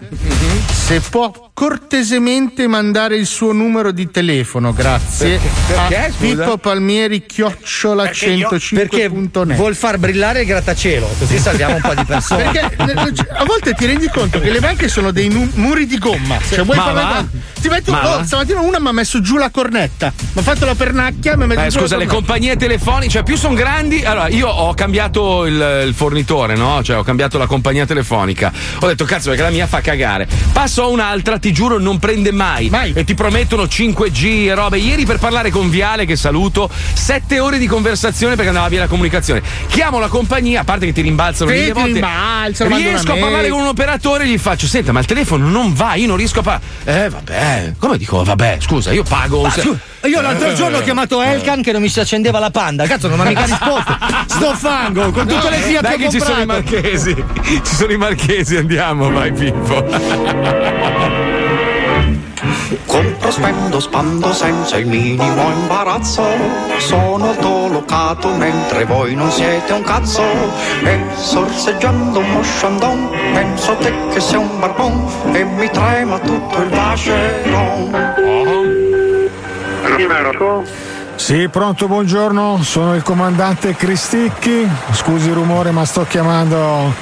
se può cortesemente mandare il suo numero di telefono, grazie. Perché? A Scusa? Pippo Palmieri chiocciola Perché 105.net. vuol far brillare il grattacielo, così salviamo un po' di persone. Perché eh, a volte ti rendi conto che le banche sono dei nu- muri di gomma. Cioè, vuoi? Ti metti, oh, stamattina una mi ha messo giù la cornetta. Mi ha fatto la pernacchia, mi ha messo Eh, giù scusa, le compagnie telefoniche, cioè più sono grandi. Allora, io ho cambiato il, il fornitore, no? Cioè, ho cambiato la compagnia telefonica. Ho detto, cazzo, perché la mia fa cagare. Passo a un'altra, ti giuro, non prende mai. E ti promettono 5G e robe. Ieri per parlare con Viale, che saluto, 7 ore di conversazione perché andava via la comunicazione. Chiamo la compagnia, a parte che ti rimbalzano Sì, mille ti volte. mandano riesco a parlare con un operatore e gli faccio: Senta, ma il telefono non va, io non riesco a parlare. Eh, vabbè. Come dico, vabbè, scusa, io pago. Ma se- io l'altro Eh. giorno ho chiamato Elkan che non mi si accendeva la panda. Cazzo, non mi ha mica risposto. Sto fango con tutte le Fiat Dai che che ci sono i marchesi. Ci sono i marchesi, andiamo, vai Pippo. Compro, spendo, spando senza il minimo imbarazzo. Sono autolocato mentre voi non siete un cazzo. E sorseggiando un mosciandon, penso a te che sei un barbon. E mi trema tutto il vacheron. Sì, pronto, buongiorno, sono il comandante Cristicchi. Scusi il rumore, ma sto chiamando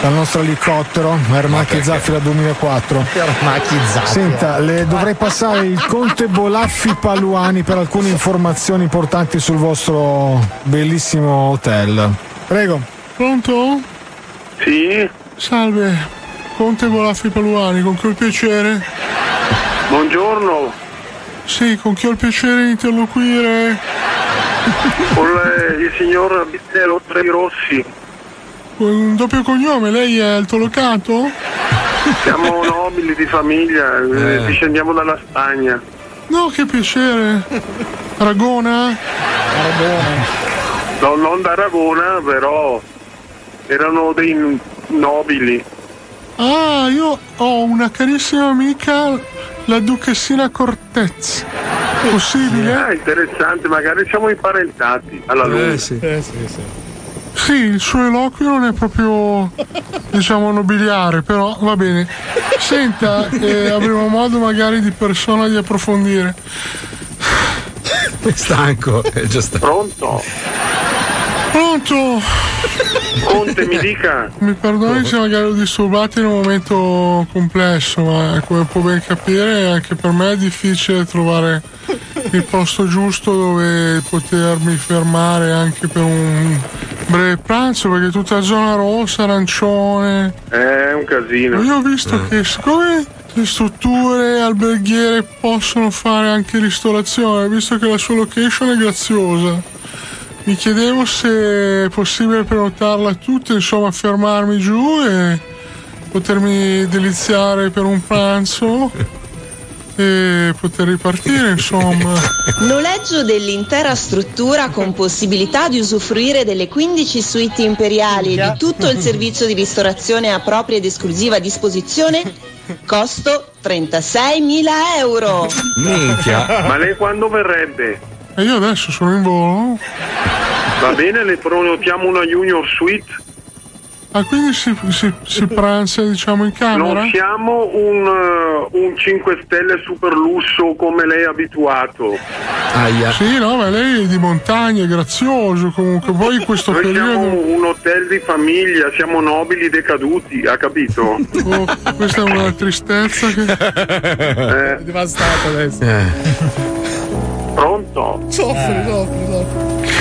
dal nostro elicottero Ermacchi Zaffira 2004. Ermacchi Zaffira. Senta, le dovrei passare il conte Bolaffi Paluani per alcune informazioni importanti sul vostro bellissimo hotel. Prego. Pronto? Sì? Salve, Conte Bolaffi Paluani, con che ho il piacere? Buongiorno, Sì, con chi ho il piacere di interloquire? con le- il signor Vitello Rossi. Un doppio cognome, lei è altolocato? Siamo nobili di famiglia, eh, discendiamo dalla Spagna. No, che piacere. Aragona? No, non da Aragona, però erano dei nobili. Ah, io ho una carissima amica, la duchessina Cortez. Possibile? Ah, interessante, magari siamo imparentati alla lunga. sì. Sì, il suo eloquio non è proprio, diciamo, nobiliare, però va bene. Senta, eh, avremo modo magari di persona di approfondire. È stanco, è già stanco. Pronto? Pronto? Conte, mi dica. Mi perdoni se magari ho disturbati in un momento complesso, ma come può ben capire anche per me è difficile trovare il posto giusto dove potermi fermare anche per un breve pranzo, perché tutta la zona rossa, arancione. È un casino. Io ho visto che siccome le strutture alberghiere possono fare anche ristorazione, visto che la sua location è graziosa. Mi chiedevo se è possibile prenotarla tutte, insomma fermarmi giù e potermi deliziare per un pranzo e poter ripartire, insomma. Noleggio dell'intera struttura con possibilità di usufruire delle 15 suite imperiali e di tutto il servizio di ristorazione a propria ed esclusiva disposizione. Costo 36.000 euro. Minchia. Ma lei quando verrebbe? E io adesso sono in volo. Va bene, le prenotiamo una Junior Suite? Ah, quindi si, si, si pranza, diciamo, in camera? Non siamo un, eh, un 5 stelle super lusso come lei è abituato. Sì, no, ma lei è di montagna, è grazioso comunque. Poi in questo Noi siamo periodo. un hotel di famiglia, siamo nobili decaduti, ha capito? Oh, questa è una tristezza che. Eh. Devastato adesso. Pronto? Soffri, soffri, soffri.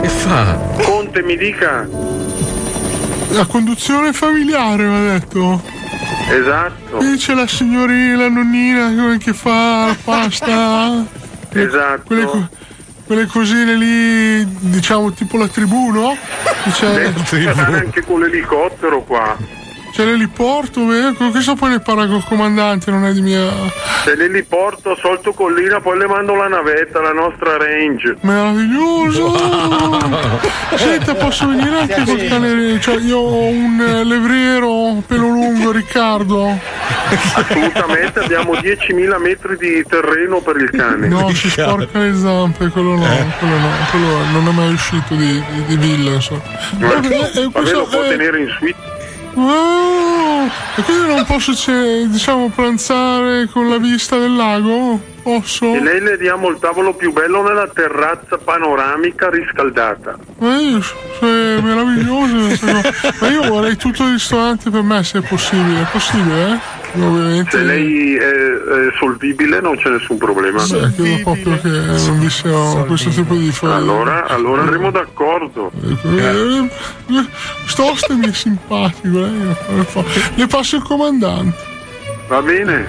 Che fa? Conte, mi dica. La conduzione familiare, mi ha detto. Esatto, Qui c'è la signorina, la nonnina come che fa la pasta. esatto. Quelle quelle cosine lì, diciamo tipo la tribù, no? Che C'è, Beh, andare anche con l'elicottero qua. C'è l'eliporto, vero? Questo poi ne parla col comandante, non è di mia. Se l'eliporto solto collina, poi le mando la navetta, la nostra range. Meraviglioso! Senta, posso venire anche col cane? Cioè, io ho un eh, levriero pelo lungo, Riccardo. Assolutamente abbiamo 10.000 metri di terreno per il cane. No, si sporca le zampe, quello no, quello no, quello non è mai uscito di, di, di villa, insomma. Vabbè, eh, Vabbè, lo può eh, tenere in suite. Ah, e quindi non posso, cioè, diciamo, pranzare con la vista del lago? Posso? E lei le diamo il tavolo più bello nella terrazza panoramica riscaldata. Eh, è meraviglioso. Ma io vorrei tutto il ristorante per me se è possibile. È possibile, eh? Ovviamente. Se lei è, è solvibile non c'è nessun problema. Beh, credo proprio che non vi sia questo tipo di fare. Allora, allora andremo d'accordo. Eh, Stoste mi è simpatico, eh. Le passo il comandante. Va bene?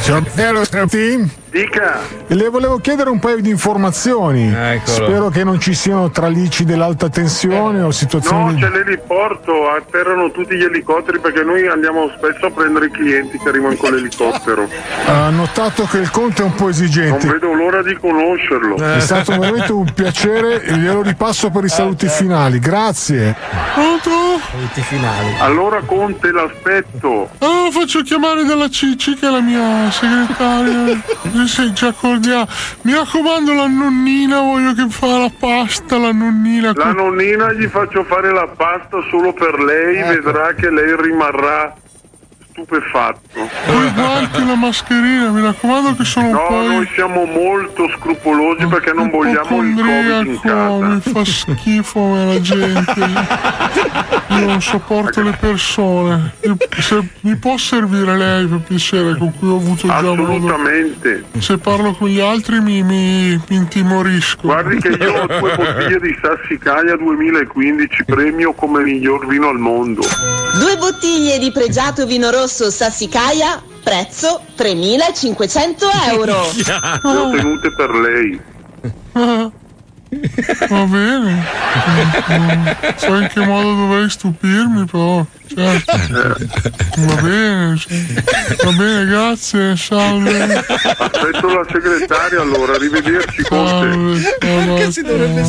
Signor Bello, Team? Dica. Le volevo chiedere un paio di informazioni. Spero che non ci siano tralicci dell'alta tensione o No, situazioni. c'è l'eliporto, atterrano tutti gli elicotteri perché noi andiamo spesso a prendere i clienti che arrivano con l'elicottero. Ha notato che il conto è un po' Non esigente. vedo l'ora di conoscerlo. È stato veramente un piacere e glielo ripasso per i saluti finali. Grazie. Pronto? Saluti finali. Allora Conte l'aspetto. Ah, faccio chiamare dalla Cicci che è la mia segretaria. Sì, ci accordiamo. Mi raccomando, la nonnina, voglio che fa la pasta, la nonnina. La nonnina gli faccio fare la pasta solo per lei, vedrà che lei rimarrà stupefatto. Poi i guanti e la mascherina, mi raccomando che sono un No, po'. noi siamo molto scrupolosi perché non vogliamo il Covid in Ipocondriaco, mi casa. fa schifo la gente. Io non sopporto le persone. Io- se mi può servire lei per piacere con cui ho avuto già modo. Assolutamente. Se parlo con gli altri mi, mi, mi intimorisco. Guardi che io ho due bottiglie di Sassicaia 2015 premio come miglior vino al mondo. Due bottiglie di pregiato vino rosso Sassicaia, prezzo 3.500 euro. Le ho tenute per lei. Ah, Va bene. So in che modo dovrei stupirmi, però. Certo. Va bene. cioè, Va bene, grazie, salve. Aspetto la segretaria allora, arrivederci Conte. Perché si dovrebbe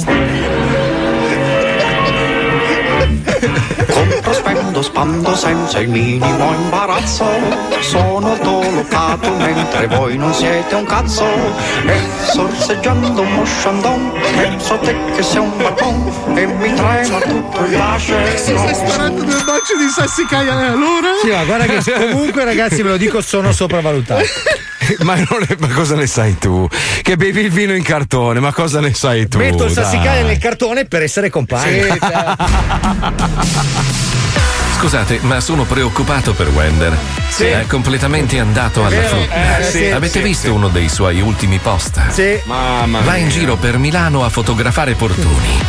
Compro, spendo, spando senza il minimo imbarazzo. Sono dolocato mentre voi non siete un cazzo. E sorseggiando un mosciandon, penso a te che sei un barbon. E mi trema tutto il Si è sparato due baci di sassicaia, e allora? Sì, ma guarda che comunque, ragazzi, ve lo dico, sono sopravvalutati. ma, non è- ma cosa ne sai tu? Che bevi il vino in cartone, ma cosa ne sai tu? Metto il Dai. sassicaia nel cartone per essere compagno. Sì, ハハハハ Scusate, ma sono preoccupato per Wender. Sì. È completamente andato alla frutta. Eh, sì, Avete sì, visto sì. uno dei suoi ultimi post? Sì. Mamma Va in mia. giro per Milano a fotografare portoni.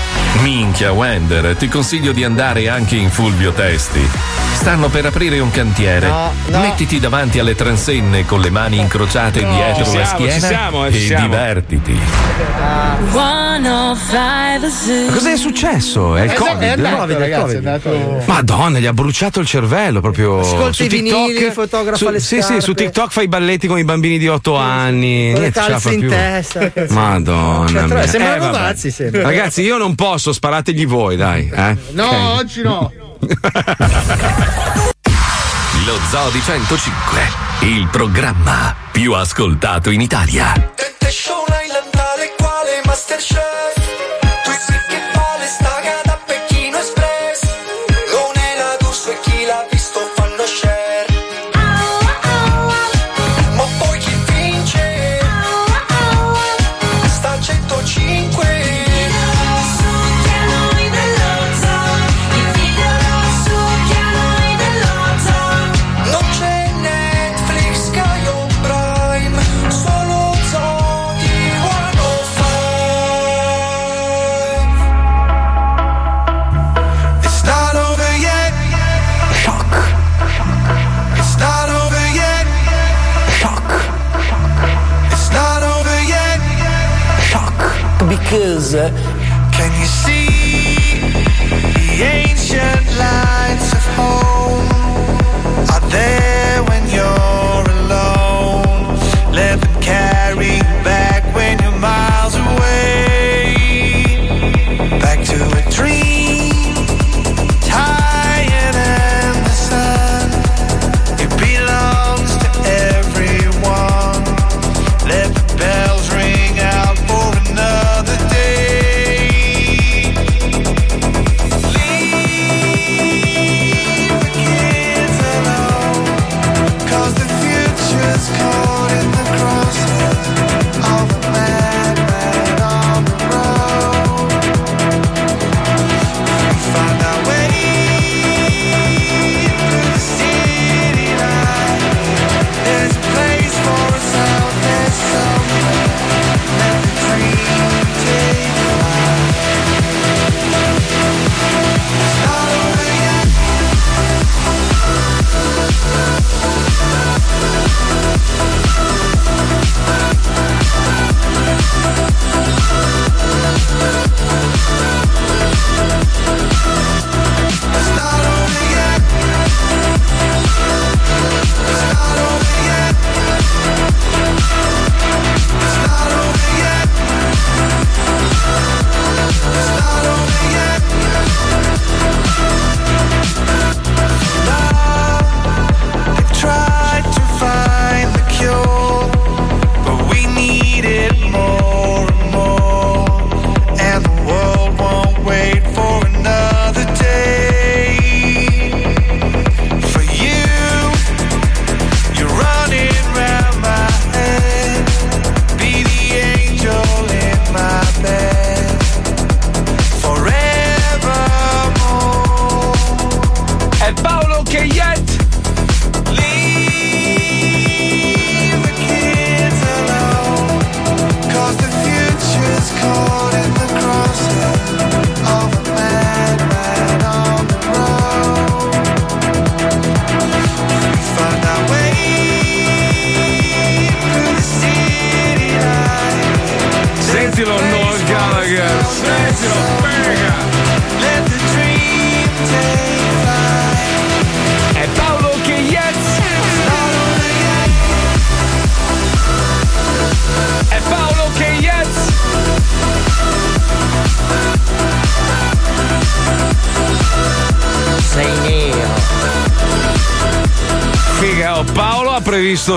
Minchia, Wender, ti consiglio di andare anche in Fulvio Testi. Stanno per aprire un cantiere. No, no. Mettiti davanti alle transenne con le mani incrociate No. dietro Ci la siamo, schiena ci siamo, eh, e ci siamo. divertiti. Ma cosa è successo? È il Esatto, Covid? è il eh? Covid, è il Covid. Madonna, gli ha bruciato il cervello proprio. Ascolta su i vinili, TikTok. fotografa su, le Sì, sì, scarpe. su TikTok fai i balletti con i bambini di 8 anni. Con le calze in più. testa. Madonna. Cioè, sembrano vabbè. pazzi, sembra. Ragazzi, io non posso, sparategli voi, dai. Eh? No, Ok. oggi no. Lo Zoo di 105, il programma più ascoltato in Italia. Temptation Island quale Masterchef size.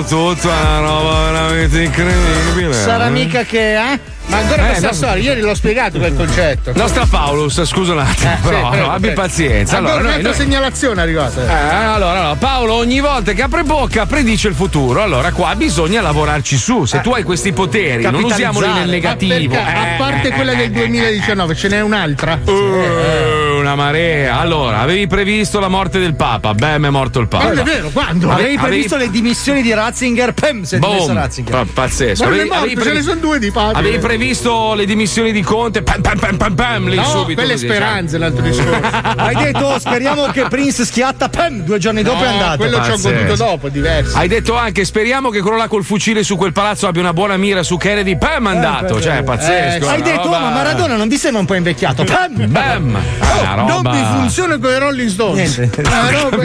Previsto tutto, è una roba veramente incredibile. Sarà eh. mica che, eh? Ma ancora Eh, questa no. storia, ieri l'ho spiegato quel concetto. Nostra Paulus, scusa un attimo, Eh, sì, però prego, no, abbi prego. pazienza. Ancora Allora, noi- un'altra noi- segnalazione arrivata. Eh, allora, allora, Paolo ogni volta che apre bocca predice il futuro. Allora qua bisogna lavorarci su. Se tu hai questi poteri, non usiamoli nel negativo. Perché, a Eh, parte eh, quella del 2019, ce n'è un'altra. eh, una marea. Allora, avevi previsto la morte del Papa. Beh, è morto il Papa. Non è vero, quando? Avevi Avevi- previsto le dimissioni di Ratzinger? Pem, si è dimesso. Ratzinger. Pa- pazzesco. È Avevi, morto, avevi ce previ- ne sono due di Papi. avevi previsto le dimissioni di Conte? Pam, pam, pam, pam, pam, lì No, subito. quelle così, speranze, l'altro discorso. Hai detto, oh, speriamo che Prince schiatta, pem, due giorni dopo No, è andato. quello ci ho goduto dopo, è diverso. Hai detto anche speriamo che quello là col fucile su quel palazzo abbia una buona mira su Kennedy. Pam, andato. Cioè, è pazzesco. Hai una detto, oh, ma Maradona non vi sembra un po' invecchiato? Pem! Bam! Una Non roba- mi funziona con i Rolling Stones. Niente. Una roba-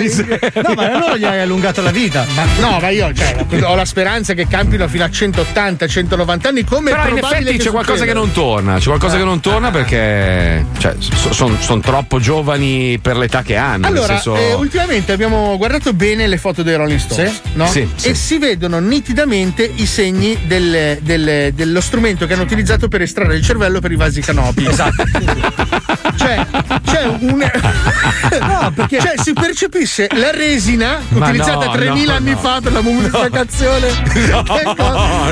No, ma allora gli hai allungato la vita. Ma no, ma io cioè, ho la speranza che campino fino a 180, 190 anni come Però in effetti c'è qualcosa che non torna, c'è qualcosa che non torna perché cioè, sono troppo giovani per l'età che hanno. nel Allora, senso- eh, ultimamente abbiamo guardato bene le foto dei Rolling Stones, Sì? no? Sì, sì. E si vedono nitidamente i segni del- del- dello strumento che hanno utilizzato per estrarre il cervello per i vasi canopi. Esatto. cioè, c'è un. no, perché cioè, si percepisce la resina Ma utilizzata no, 3000 no, anni no. fa per la mummificazione.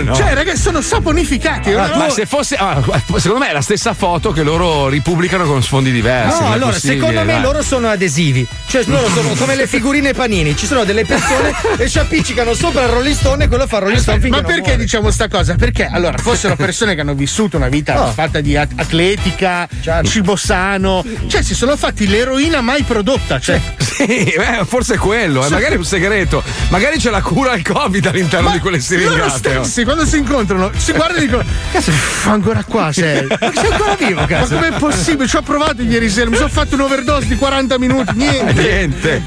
Cioè, ragazzi, sono saponificati. Ah, ma se fosse, ah, secondo me è la stessa foto che loro ripubblicano con sfondi diversi. No, allora, secondo me dai. loro sono adesivi. Cioè, loro sono come le figurine panini. Ci sono delle persone e ci appiccicano sopra il Rolling Stone e quello fa il Rolling Stone finché Ma perché muore. diciamo sta cosa? Perché allora fossero persone che hanno vissuto una vita Oh. fatta di at- atletica, cibo sano, cioè si sono fatti l'eroina mai prodotta. Cioè. Sì, eh, forse è quello, eh, magari è un segreto. Magari c'è la cura al Covid all'interno di quelle Loro siringate. oh. stessi, quando si incontrano, si guardano e dicono: Cazzo, ancora qua sei. Ma sei ancora vivo, cazzo? Ma com'è possibile? Ci ho provato ieri sera, mi sono fatto un'overdose di 40 minuti, niente. Niente.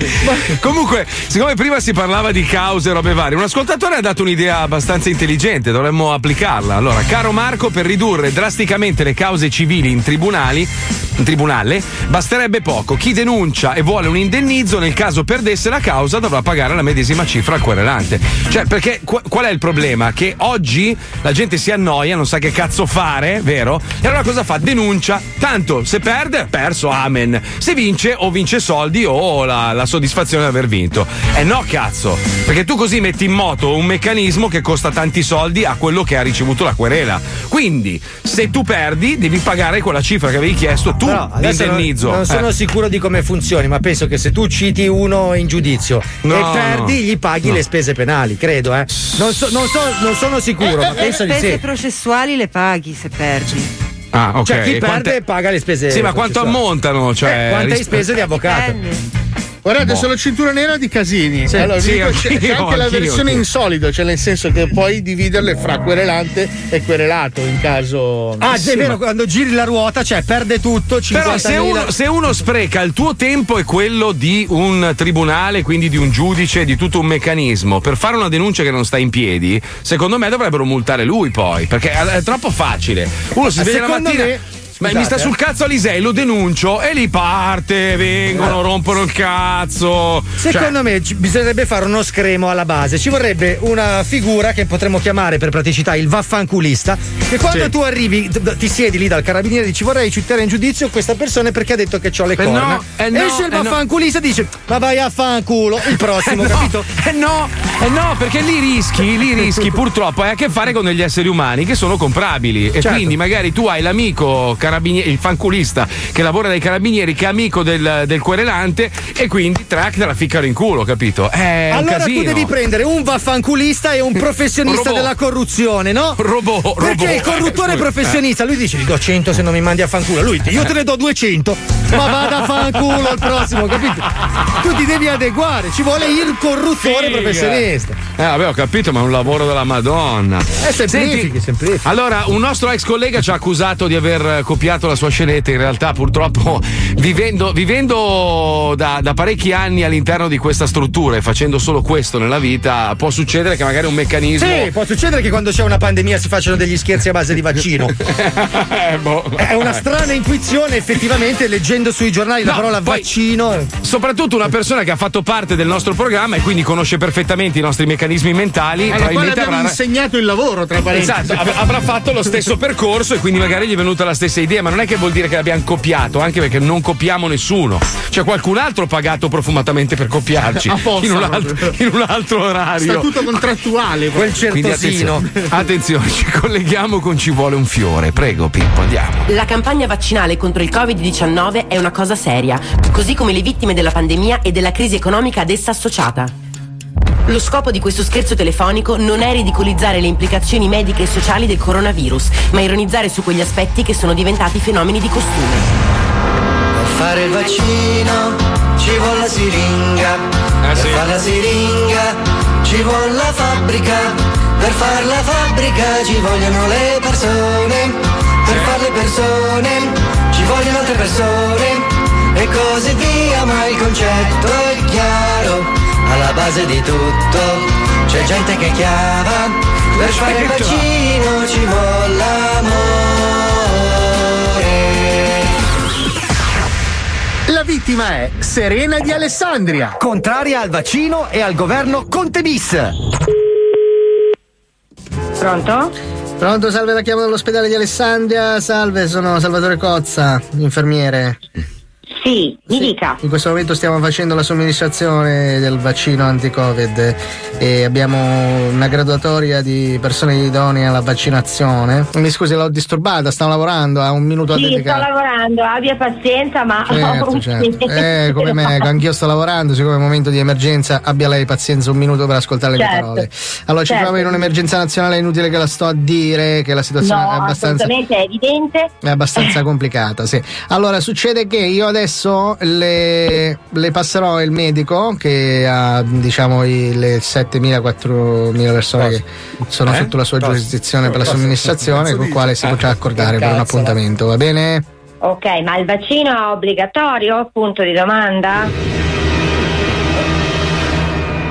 Comunque, siccome prima si parlava di cause e robe varie, un ascoltatore ha dato un'idea abbastanza intelligente, dovremmo applicarla. Allora, caro Marco, per ridurre drasticamente le cause civili in tribunali, in tribunale, basterebbe poco. Chi denuncia e vuole un indennizzo, nel caso perdesse la causa, dovrà pagare la medesima cifra al querelante. Cioè, perché qu- qual è il problema? Che oggi la gente si annoia, non sa che cazzo fare, vero? E allora cosa fa? Denuncia. Tanto, se perde, perso, amen. Se vince, o vince soldi o la, la soddisfazione di aver vinto. Eh no, cazzo. Perché tu così metti in moto un meccanismo che costa tanti soldi a quello che ha ricevuto la querela. Quindi, se tu perdi, devi pagare quella cifra che avevi chiesto tu Però adesso non, l'indennizzo. non sono Eh. sicuro di come funzioni, ma penso che se tu citi uno in giudizio No, e perdi, no. gli paghi No. le spese penali, credo, eh. Non, so- non so- non sono sicuro, ma Le penso di spese sì. processuali le paghi se perdi. Ah, ok. Cioè, chi E quante- perde paga le spese. Sì, ma quanto ammontano? Cioè, Eh, quante hai ris- speso di avvocato? Guardate, Boh. sono cintura nera di casini. Sì, allora, sì, dico, c'è, c'è anche la versione in solido, cioè nel senso che puoi dividerle fra querelante e querelato in caso. Ah, Sì, è vero, ma- quando giri la ruota, cioè perde tutto. 50.000. Però se uno, se uno spreca il tuo tempo e quello di un tribunale, quindi di un giudice, di tutto un meccanismo, per fare una denuncia che non sta in piedi, secondo me dovrebbero multare lui poi, perché è troppo facile. Uno si sveglia la secondo mattina... me- Ma mi Scusate, sta sul eh. cazzo Alisei, lo denuncio e lì parte, vengono, rompono il cazzo. Secondo me ci- bisognerebbe fare uno scremo alla base. Ci vorrebbe una figura che potremmo chiamare per praticità il vaffanculista. Che quando Sì. tu arrivi, ti siedi lì dal carabiniere e dici vorrei citare in giudizio questa persona perché ha detto che ho le Eh corna. no, eh no, Esce il eh vaffanculista e dice ma vai a fanculo il prossimo, Eh no, capito? Eh no, eh no, perché lì rischi, lì rischi purtroppo hai a che fare con degli esseri umani che sono comprabili e Certo. quindi magari tu hai l'amico carabiniere, il fanculista che lavora dai carabinieri che è amico del, del querelante e quindi track te la ficcano in culo, capito? È un allora casino. tu devi prendere un vaffanculista e un professionista della corruzione, no? Robot, Perché robot. il corruttore Eh, professionista, lui dice: Ti do 100 se non mi mandi a fanculo. Lui dice: Io te ne do 200, ma vada a fanculo al prossimo, capito? Tu ti devi adeguare, ci vuole il corruttore Figa. professionista. Eh, vabbè, ho capito, ma è un lavoro della Madonna. Eh, semplifichi, semplifichi. Allora, un nostro ex collega ci ha accusato di aver copiato la sua scenetta. In realtà, purtroppo, vivendo, vivendo da, da parecchi anni all'interno di questa struttura e facendo solo questo nella vita, può succedere che magari un meccanismo. Sì, può succedere che quando c'è una pandemia si facciano degli scherzi a base di vaccino. Eh, boh. È una strana intuizione, effettivamente, leggendo sui giornali la No, parola poi- vaccino. Soprattutto una persona che ha fatto parte del nostro programma e quindi conosce perfettamente i nostri meccanismi mentali. Quale probabilmente avrà. insegnato il lavoro, tra parentesi. Esatto, av- avrà fatto lo stesso percorso e quindi magari gli è venuta la stessa idea, ma non è che vuol dire che l'abbiamo copiato, anche perché non copiamo nessuno. C'è qualcun altro pagato profumatamente per copiarci in un, altro, in un altro orario. Statuto contrattuale. Quel Quindi certosino. attenzione, attenzione, ci colleghiamo con Ci vuole un fiore. Prego, Pippo, andiamo. La campagna vaccinale contro il Covid-19 è una cosa seria, così come le vittime della pandemia e della crisi economica ad essa associata. Lo scopo di questo scherzo telefonico non è ridicolizzare le implicazioni mediche e sociali del coronavirus, ma ironizzare su quegli aspetti che sono diventati fenomeni di costume. Per fare il vaccino ci vuole la siringa. per fare la siringa ci vuole la fabbrica. Per fare la fabbrica ci vogliono le persone. Per fare le persone ci vogliono altre persone. E così via, ma il concetto è chiaro. Alla base di tutto c'è gente che chiama. Per fare il vaccino ci vuole l'amore. La vittima è Serena di Alessandria. Contraria al vaccino e al governo Conte bis. Pronto? Pronto, salve, la chiamo dall'ospedale di Alessandria. Salve, sono Salvatore Cozza, infermiere. Sì, mi dica. In questo momento stiamo facendo la somministrazione del vaccino anti-Covid e abbiamo una graduatoria di persone idonee alla vaccinazione. Mi scusi, l'ho disturbata, stavo lavorando, ha un minuto a Sì, sto dedicare. lavorando, abbia pazienza, ma. Certo, certo. Eh, come me, anch'io sto lavorando, siccome è un momento di emergenza, abbia lei pazienza un minuto per ascoltare le mie Certo. parole. Allora, ci Certo. troviamo in un'emergenza nazionale, è inutile che la sto a dire, che la situazione No, è abbastanza assolutamente è evidente. è abbastanza complicata, sì. Allora, succede che io adesso adesso le, le passerò il medico che ha diciamo i, le 7.000-4.000 persone che sono Eh? sotto la sua giurisdizione per la somministrazione, con il quale si potrà accordare per un appuntamento, va bene? Ok, ma il vaccino è obbligatorio? Punto di domanda?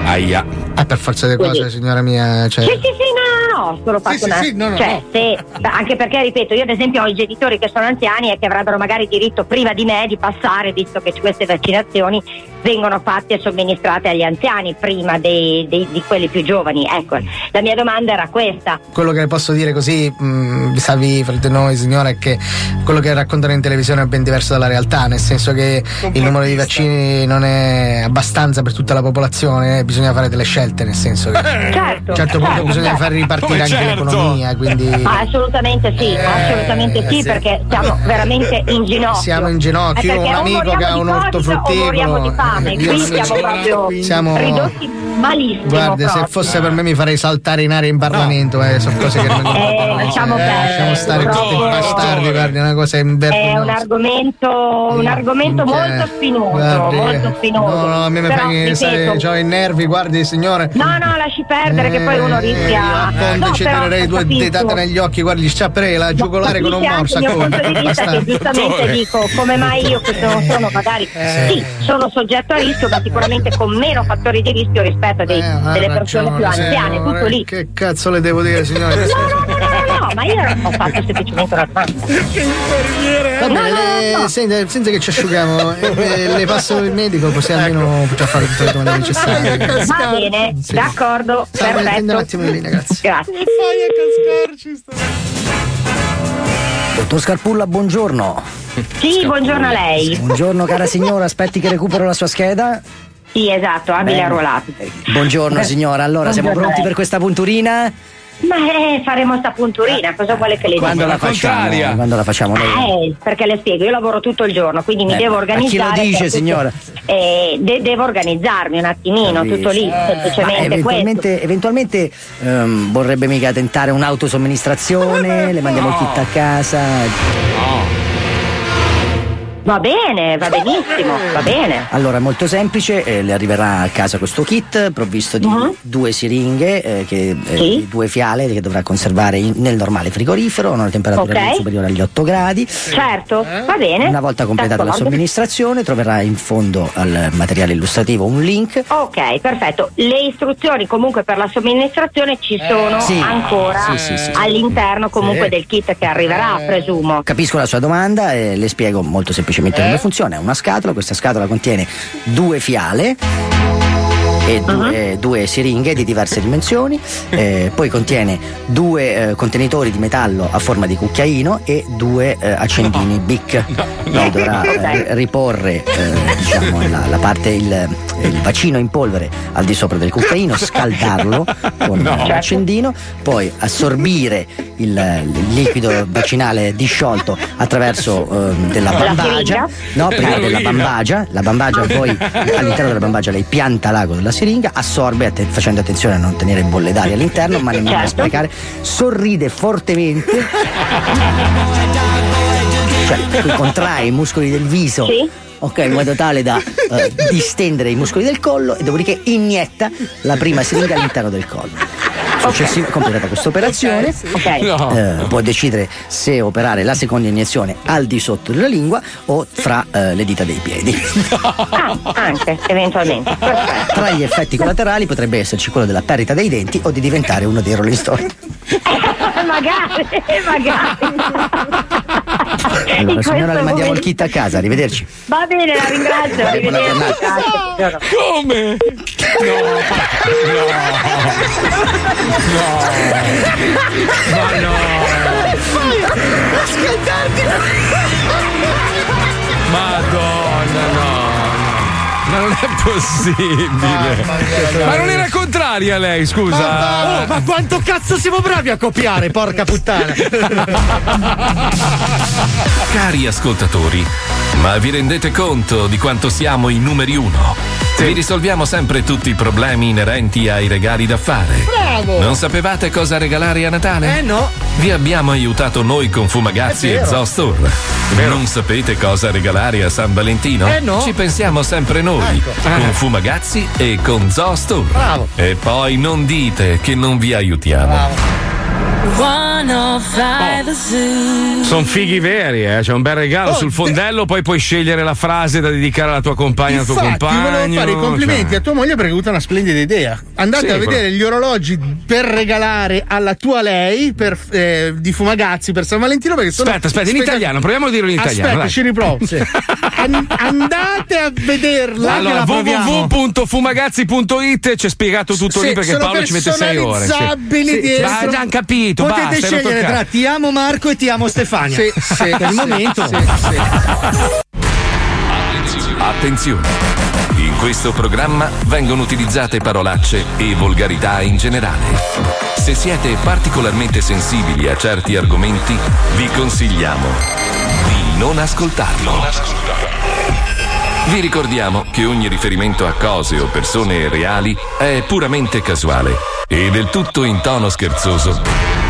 Aia. Ah, per forza di cose, signora mia. Cioè... Sì, sì, sì, no, no, solo fatto sì, una... sì, no, no, cioè, no. se- anche perché, ripeto, io ad esempio ho i genitori che sono anziani e che avrebbero magari diritto prima di me di passare, visto che queste vaccinazioni vengono fatte e somministrate agli anziani prima dei- dei- di quelli più giovani. Ecco, la mia domanda era questa. Quello che posso dire così, mh, salvi fra di noi, signora, è che quello che raccontano in televisione è ben diverso dalla realtà, nel senso che il numero di vaccini non è abbastanza per tutta la popolazione, eh, bisogna fare delle scelte, nel senso che Certo, a un certo punto certo, bisogna certo. far ripartire Come anche certo? l'economia, quindi Ah, assolutamente sì, assolutamente sì, sì. perché siamo veramente in ginocchio. Siamo in ginocchio, Eh, io ho un amico che ha un di orto Covid o moriamo di fame, frutticolo. qui siamo proprio siamo- ridotti malissimo. Guarda, se proprio. fosse per me mi farei saltare in aria in Parlamento, eh, sono cose che non Eh, lasciamo perdere, lasciamo stare tutti purtroppo. bastardi, guardi, è una cosa È un argomento, un argomento molto spinoso, Guardi, molto spinoso. No, no, a me mi fa che ho i nervi, guardi signore. No, no, lasci perdere che poi uno rischia. Quando No, ci tirerei due detate negli occhi, guardi, gli sciapperei la giugolare con un morso il mio punto di vista che giustamente dico come mai io che sono, sono magari Eh. sì sono soggetto a rischio ma sicuramente con meno fattori di rischio rispetto a dei- Ha delle persone più ragione, anziane tutto eh, lì. Che cazzo le devo dire, signore? no no no no no ma io ho fatto semplicemente una domanda Va No, bene, no, le- no. Senza, senza che ci asciughiamo, eh, eh, le passo il medico così almeno potrà fare tutte le domande necessarie. va bene Sì. d'accordo mettendo perfetto un attimo in linea, grazie. grazie Dottor Scarpulla, buongiorno. sì buongiorno a lei Buongiorno cara signora, aspetti che recupero la sua scheda. sì esatto abile arruolato Buongiorno signora, allora siamo Buongiorno a pronti per questa punturina? Ma eh, faremo sta punturina cosa vuole che le Quando dica la facciamo? Quando la facciamo noi? Eh, perché le spiego, io lavoro tutto il giorno, quindi mi Eh, devo a chi lo organizzare. dice, signora? Eh, de- devo organizzarmi un attimino, tutto lì, Ma semplicemente questo. eventualmente, eventualmente ehm, vorrebbe mica tentare un'autosomministrazione, le mandiamo il kit a casa. Va bene, va benissimo, va bene. Allora, è molto semplice, eh, le arriverà a casa questo kit provvisto di due siringhe, eh, che, eh, Sì. due fiale che dovrà conservare in- nel normale frigorifero a una temperatura Ok. non superiore agli 8 gradi. Certo, va bene. Una volta completata la D'accordo. somministrazione troverà in fondo al materiale illustrativo un link. Ok, perfetto. Le istruzioni comunque per la somministrazione ci sono Sì. ancora Sì, sì, sì. all'interno comunque Sì. del kit che arriverà, presumo. Capisco la sua domanda e le spiego molto semplicemente come funziona. È una scatola, questa scatola contiene due fiale. E due, due siringhe di diverse dimensioni, eh, poi contiene due eh, contenitori di metallo a forma di cucchiaino e due eh, accendini BIC. Lei dovrà eh, riporre eh, diciamo, la, la parte, il, il bacino in polvere al di sopra del cucchiaino, scaldarlo con No. l'accendino, poi assorbire il, il liquido vaccinale disciolto attraverso ehm, della La bambagia, no, prima La della bambagia, la bambagia poi all'interno della bambagia lei pianta l'ago della siringa, assorbe atte- facendo attenzione a non tenere bolle d'aria all'interno, ma nemmeno a Certo. sprecare, sorride fortemente, cioè tu contrai i muscoli del viso. Ok, in modo tale da eh, distendere i muscoli del collo e dopodiché inietta la prima siringa all'interno del collo. Successiva, completata questa operazione, eh, può decidere se operare la seconda iniezione al di sotto della lingua o fra eh, le dita dei piedi. Ah, anche, eventualmente. Perfetto. Tra gli effetti collaterali potrebbe esserci quello della perdita dei denti o di diventare uno dei Rolling Stone. magari, magari. Allora, signora, le mandiamo il kit a casa, arrivederci. Va bene, la ringrazio. Buona Arrivederci. giornata. Grazie. Come? Ma no! Ascoltarti! Madonna, no. Ma non è possibile. Ma non era contraria lei, scusa. Oh, ma quanto cazzo siamo bravi a copiare, porca puttana! Cari ascoltatori, ma vi rendete conto di quanto siamo i numeri uno? Vi risolviamo sempre tutti i problemi inerenti ai regali da fare. Bravo! Non sapevate cosa regalare a Natale? Eh no! Vi abbiamo aiutato noi con Fumagazzi e Store. Non sapete cosa regalare a San Valentino? Eh no. Ci pensiamo sempre noi. Ecco. Con Fumagazzi e con Zoo Store. Bravo. E poi non dite che non vi aiutiamo. 105 Zoo. Sono fighi veri, eh? C'è un bel regalo Oh, sul fondello, poi puoi scegliere la frase da dedicare alla tua compagna, al tuo Infatti, compagno. volevo fare i complimenti cioè. a tua moglie perché ha avuto una splendida idea. Andate Sì, a vedere però- gli orologi per regalare alla tua lei per, eh, di Fumagazzi per San Valentino. Perché sono Aspetta, aspetta, in italiano, proviamo a dirlo in italiano. Aspetta, dai. ci riprovo. An- andate a vederla. Allora, www.fumagazzi.it c'è spiegato tutto Sì, lì perché Paolo ci mette 6 ore. sì. Sì. Ma già han capito, Potete basta, scegliere tra ti amo Marco e ti amo Stefania. Sì, sì, per il momento. sì, sì. Attenzione! In questo programma vengono utilizzate parolacce e volgarità in generale. Se siete particolarmente sensibili a certi argomenti, vi consigliamo di non ascoltarlo. Vi ricordiamo che ogni riferimento a cose o persone reali è puramente casuale e del tutto in tono scherzoso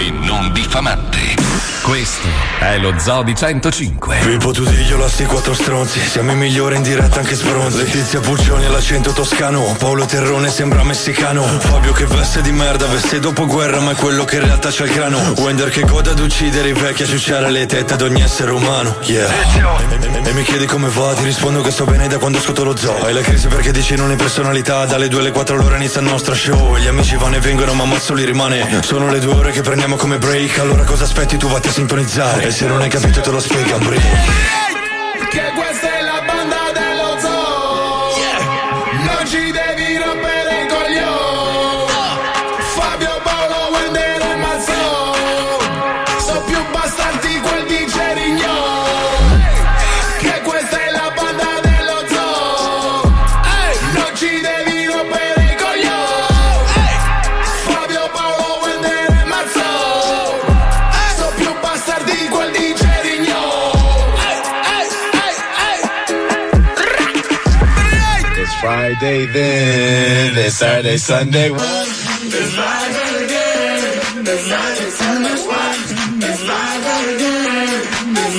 e non diffamante. Questo è lo Zoo di 105. Pippo Tudiglio, la sti quattro stronzi. Siamo i migliori in diretta anche sbronzi. Letizia Puccioni all'accento toscano. Paolo Terrone sembra messicano. Fabio che veste di merda Veste dopo guerra ma è quello che in realtà c'ha il crano Wender che gode ad uccidere i vecchi A ciucciare le tette ad ogni essere umano. Yeah. E, e- e mi chiedi come va? Ti rispondo che sto bene da quando ascolto lo zoo. Hai la crisi perché dici non hai personalità. Dalle due alle quattro l'ora inizia il nostro show. Gli amici vanno e vengono ma mazzo li rimane. Sono le due ore che prendiamo come break. Allora cosa aspetti? Tu vatti sintonizzare E se non hai capito te lo spiega un break Che questa Friday then, it's Saturday, Sunday. It's again. It's Friday, Sunday. It's Friday again. It's.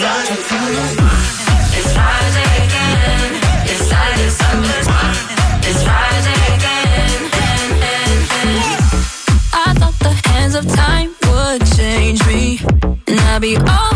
It's Friday again. It's Saturday, Sunday. It's Friday again. I thought the hands of time would change me, and I'd be over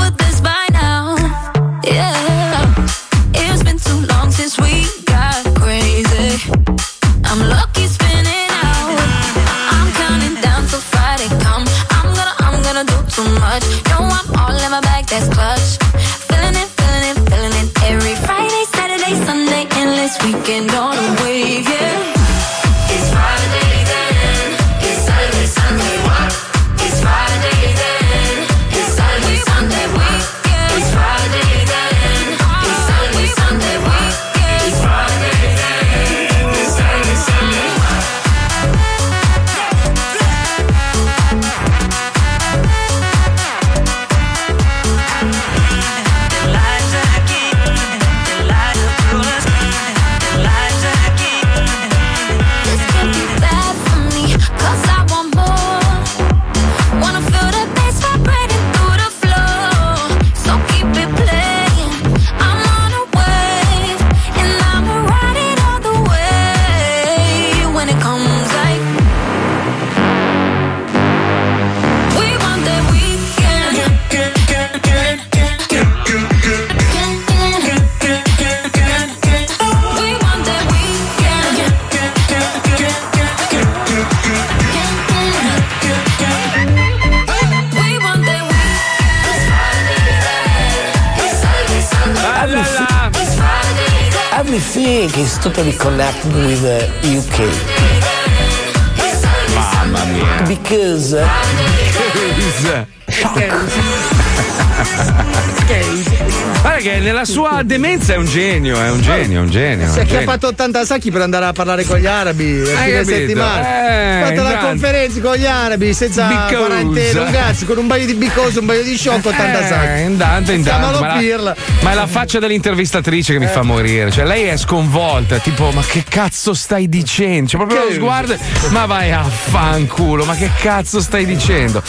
demenza è un genio, è un genio, è un genio. Si è acchiappato 80 sacchi per andare a parlare con gli arabi a Hai fine settimana. Eh, ha fatto la conferenza con gli arabi senza quarantena, un cazzo, con un paio di bicose, un paio di sciocco, 80 Eh, sacchi. intanto, intanto. Ma, la, ma è la faccia dell'intervistatrice che mi fa morire. Cioè, lei è sconvolta, tipo, ma che cazzo stai dicendo? Cioè, proprio lo sguardo. Ma vai a fanculo, ma che cazzo stai dicendo?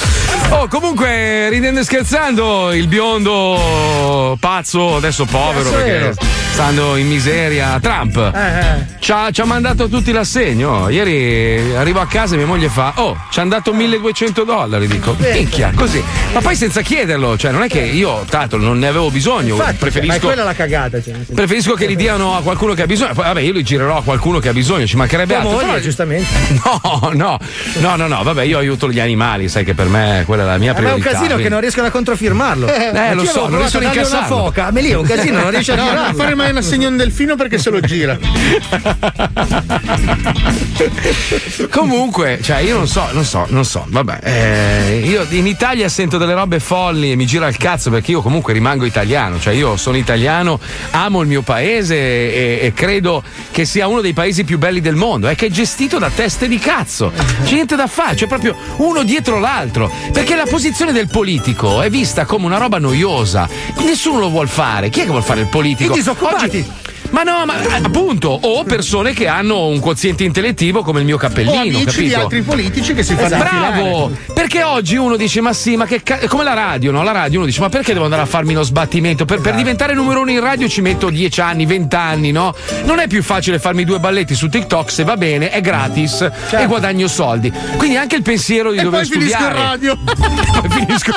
Oh, comunque, ridendo e scherzando, il biondo pazzo, adesso povero, perché stando in miseria, Trump. Eh, Ci ha, ci ha mandato tutti l'assegno. Ieri arrivo a casa e mia moglie fa: Oh, ci hanno dato 1200 dollari. Dico, minchia, così. Ma poi senza chiederlo, cioè non è che io, tanto, non ne avevo bisogno. Infatti, ma è preferisco. quella la cagata. Cioè, Preferisco che li diano a qualcuno che ha bisogno. Poi, vabbè, io li girerò a qualcuno che ha bisogno, ci mancherebbe Tua altro. moglie, Però- giustamente. No, no, no, no, no, vabbè, io aiuto gli animali, sai che per me quella è la mia Eh, ma è un priorità. casino che quindi- non riescono a controfirmarlo. Eh, lo so, non riescono a dargli una incassarlo. foca. Ma lì è un casino, non riesce a No, non girarlo. fare mai un assegno un delfino perché se lo gira. Comunque, cioè, io non so, non so, non so, vabbè. eh, io in Italia sento delle robe folli e mi gira il cazzo perché io comunque rimango italiano, cioè io sono italiano, amo il mio paese e, e credo che sia uno dei paesi più belli del mondo, è che è gestito da teste di cazzo, c'è niente da fare, c'è proprio uno dietro l'altro, perché la posizione del politico è vista come una roba noiosa, nessuno lo vuol fare, chi è che vuol fare il politico? I disoccupati. Oggi- ma no, ma eh, appunto, o persone che hanno un quoziente intellettivo come il mio O cappellino, amici capito? di altri politici che si fanno Esatto. Bravo! Perché oggi uno dice: Ma sì, ma che cazzo. Come la radio, no? La radio uno dice: Ma perché devo andare a farmi lo sbattimento? Per, per diventare numero uno in radio ci metto 10 anni, 20 anni, no? Non è più facile farmi due balletti su TikTok se va bene, è gratis e guadagno soldi. Quindi anche il pensiero di E dover poi finisco in studiare. radio. Poi finisco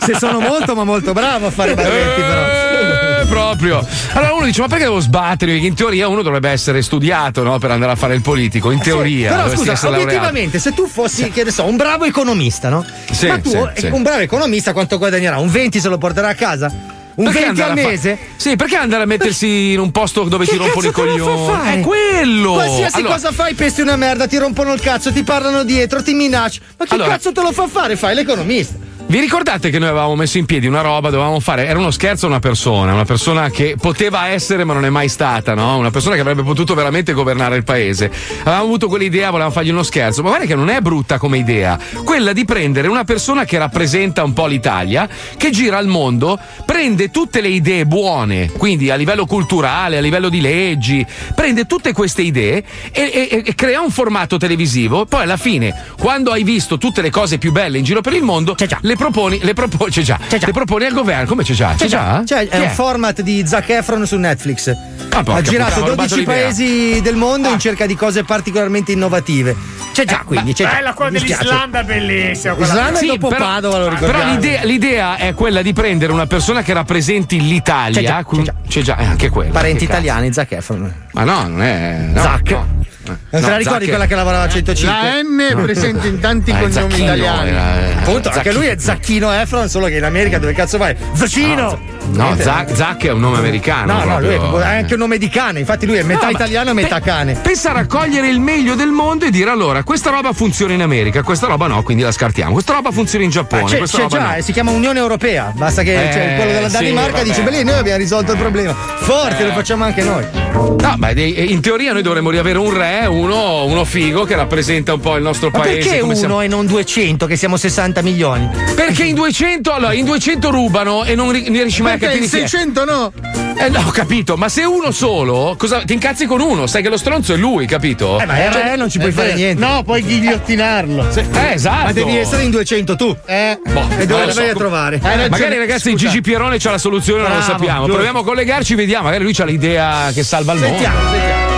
Se sono molto, ma molto bravo a fare balletti, però. Eh, proprio. Allora uno dice: Ma perché devo sbattere? Perché in teoria uno dovrebbe essere studiato no? per andare a fare il politico. In teoria. Però dovresti scusa, essere laureato. obiettivamente, se tu fossi, che ne so, un bravo economista, no? Sì, Ma tu, sì, eh, sì. un bravo economista, quanto guadagnerà? Un 20 se lo porterà a casa? Un Perché 20 al a fa- mese? Sì, perché andare a mettersi in un posto dove Che ti rompono i coglioni? È quello! Qualsiasi Allora, cosa fai, pesti una merda, ti rompono il cazzo, ti parlano dietro, ti minacci. Ma che Allora- cazzo te lo fa fare? Fai l'economista. Vi ricordate che noi avevamo messo in piedi una roba, dovevamo fare, era uno scherzo a una persona, una persona che poteva essere ma non è mai stata, no? Una persona che avrebbe potuto veramente governare il paese. Avevamo avuto quell'idea, volevamo fargli uno scherzo, ma guarda che non è brutta come idea, quella di prendere una persona che rappresenta un po' l'Italia, che gira al mondo, prende tutte le idee buone, quindi a livello culturale, a livello di leggi, prende tutte queste idee e, e- e crea un formato televisivo, poi alla fine, quando hai visto tutte le cose più belle in giro per il mondo, le proponi, le proponi, c'è già, le proponi al governo, come c'è già? C'è, già? Cioè, è un format di Zac Efron su Netflix. Ah, ha girato puttana, ho rubato 12 l'idea. Ah. paesi del mondo in cerca di cose particolarmente innovative. C'è Eh, già, quindi. C'è già. Bella quella Mi dell'Islanda, bellissima. quella- Islanda Sì, dopo però- Padova, lo Però ricordiamo. l'idea, l'idea è quella di prendere una persona che rappresenti l'Italia. C'è già, con- c'è già, eh, anche quella. Parenti italiani, Zac Efron. Ma no, non è. No, Zac. no. Non No, te la ricordi Zac- quella che lavorava a 105? La N è presente in tanti Eh, cognomi italiani. era- eh, Appunto, anche lui è Zacchino Efron, solo che in America dove cazzo vai? Zacchino! No, Zac, Zac è un nome americano. No, no, lui è, proprio. proprio- anche un nome di cane, infatti lui è metà No, ma italiano e metà pe- cane. Pensa a raccogliere il meglio del mondo e dire allora questa roba funziona in America, questa roba no, quindi la scartiamo. Questa roba funziona in Giappone, Ah, c'è, c'è già, no. eh, si chiama Unione Europea. Basta che Eh, cioè, quello della sì, Danimarca dice: vabbè. Beh, noi abbiamo risolto il problema. Forti, lo facciamo anche noi. No, beh, dei- in teoria noi dovremmo riavere un re, uno, uno figo che rappresenta un po' il nostro Ma paese. perché uno siamo- e non 200 che siamo 60 milioni? Perché in 200, allora, in 200 rubano e non ri- ne riesci mai a Perché capire in chi è. 600 no? Eh no, ho capito, ma se uno solo, cosa, ti incazzi con uno, sai che lo stronzo è lui, capito? Eh, ma è re, non ci puoi Eh, fare niente. No, puoi ghigliottinarlo. Eh, esatto. Ma devi essere in 200 tu. Eh, Boh, E dove lo la vai so. a trovare? Hai ragione. Magari ragazzi Scusa. Gigi Pierone c'ha la soluzione, non lo Bravo, sappiamo. giusto. Proviamo a collegarci, vediamo, magari lui c'ha l'idea che salva il Sentiamo, mondo. sentiamo.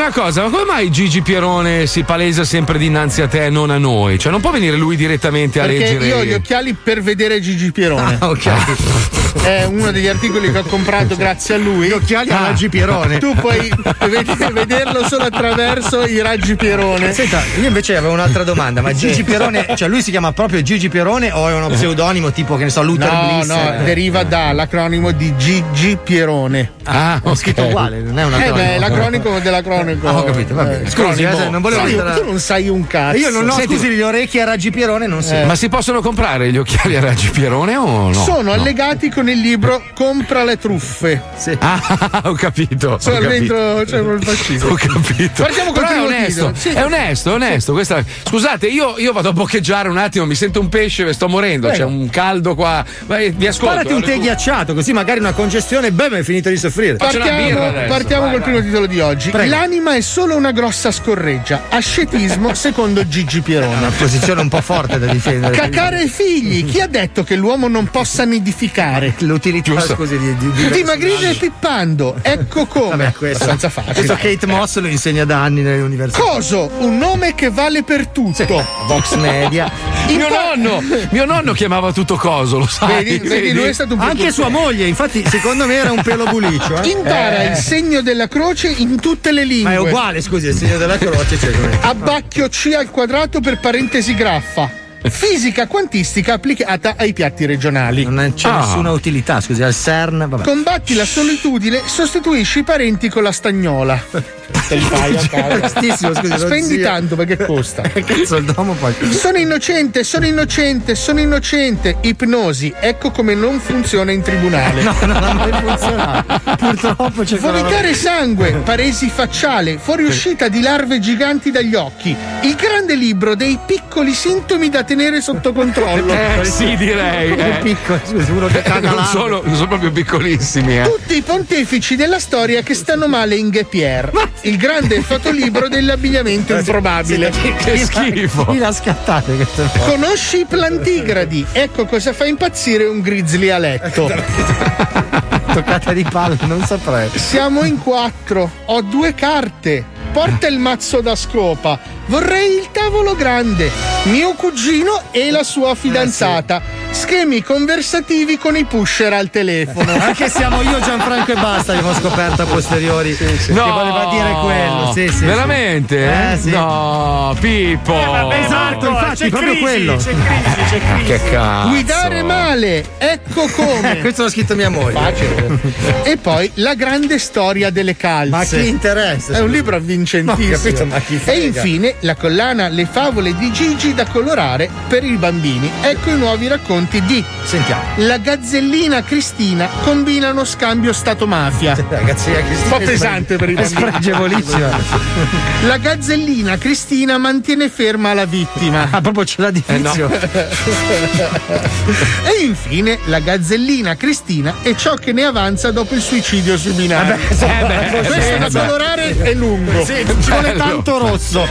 una cosa, ma come mai Gigi Pierone si palesa sempre dinanzi a te e non a noi? Cioè, non può venire lui direttamente a Perché leggere. io ho gli occhiali per vedere Gigi Pierone. Ah, ok. È uno degli articoli che ho comprato grazie a lui. Gli occhiali a raggi Pierone. Tu puoi ved- vederlo solo attraverso i raggi Pierone. Senta, io invece avevo un'altra domanda, ma Gigi Pierone, cioè lui si chiama proprio Gigi Pierone o è uno pseudonimo tipo che ne so, Luther No, Bliss? no, deriva dall'acronimo di Gigi Pierone. Ah, Ho scritto uguale, non è un Eh acronimo. beh, è l'acronimo dell'acronimo. Ah, ho capito, va bene. Eh, Scusi, eh, non volevo Sai, mettere- Tu non sai un cazzo. Io non ho, Senti- scusi, le orecchie a raggi Pierone non so. Ma si possono comprare gli occhiali a raggi Pierone o no? Sono No. allegati con il libro Compra le truffe. Ah, ho capito. Sono ho capito. dentro c'è un fascismo. Ho capito. Partiamo col Però è primo onesto, titolo. Sì. è onesto, è onesto. Questa- Scusate, io, io vado a boccheggiare un attimo, mi sento un pesce, sto morendo, Prego. c'è un caldo qua. Vai, vi ascolto. Sparati un tè ghiacciato, così magari una congestione, beh, hai finito di soffrire. Partiamo, partiamo col primo titolo di oggi. Prego. L'anima è solo una grossa scorreggia. Ascetismo secondo Gigi Pierone. Una posizione un po' forte da difendere. Cacare i figli. Chi ha detto che l'uomo non possa nidificare? L'utilità, scusi, di, di, di Dimagrire pippando. Ecco come. Vabbè, questo, Abbastanza facile. questo Kate Moss lo insegna da anni nelle università. Coso, un nome che vale per tutto. Vox Media. Mio nonno, mio nonno chiamava tutto coso, lo sai. Vedi, vedi, lui è stato un Anche sua moglie, infatti, secondo me era un pelo buliccio. Eh? Impara Eh. il segno della croce in tutte le lingue. Ma è uguale, scusi, il segno della croce. Cioè, come- Abbacchio C al quadrato per parentesi graffa. Fisica quantistica applicata ai piatti regionali. Non c'è Ah. nessuna utilità, scusi, al CERN. Vabbè. Combatti la solitudine, sostituisci i parenti con la stagnola. Te li fai a casa. Costissimo, scusi, Spendi tanto perché costa. Cazzo, il domo poi. Sono innocente, sono innocente, sono innocente. Ipnosi, ecco come non funziona in tribunale. No, non ha mai funzionato. Purtroppo c'è Vomitare sangue, paresi facciale, fuoriuscita di larve giganti dagli occhi. Il grande libro dei piccoli sintomi da tenere sotto controllo. Eh, sì, direi. Eh. piccolo, uno che caga non, sono, non sono proprio piccolissimi, eh. Tutti i pontefici della storia che stanno male in Guepier, il grande fotolibro dell'abbigliamento improbabile. Che schifo. Chi l'ha scattate? Conosci i plantigradi? Ecco cosa fa impazzire un grizzly a letto. Toccata di palle, non saprei. Siamo in quattro, ho due carte. Porta il mazzo da scopa. Vorrei il tavolo grande. Mio cugino e la sua fidanzata. Schemi conversativi con i pusher al telefono. Anche siamo io, Gianfranco e basta, abbiamo scoperto a posteriori che voleva dire quello. Sì, sì, Veramente? sì. eh? Eh, sì. No, Pippo. Esatto, infatti, c'è proprio crisi, quello. C'è crisi, c'è crisi. Che cazzo. Guidare male, ecco come. Questo l'ha scritto mia moglie. E poi la grande storia delle calze. Ma chi interessa? È un libro avvincentissimo. No, ho capito, ma chi frega? e infine la collana Le favole di Gigi da colorare per i bambini. Ecco i nuovi racconti di Sentiamo. La gazzellina Cristina combina uno scambio Stato-mafia. Ragazzi, è Un po' pesante per i È bambini. spregevolissima. La gazzellina Cristina mantiene ferma la vittima. Ah, proprio ce l'ha di vizio. e infine la gazzellina Cristina e ciò che ne avanza dopo il suicidio sui binari. Eh beh, Questo eh da colorare è lungo. Sì, ci vuole tanto rosso.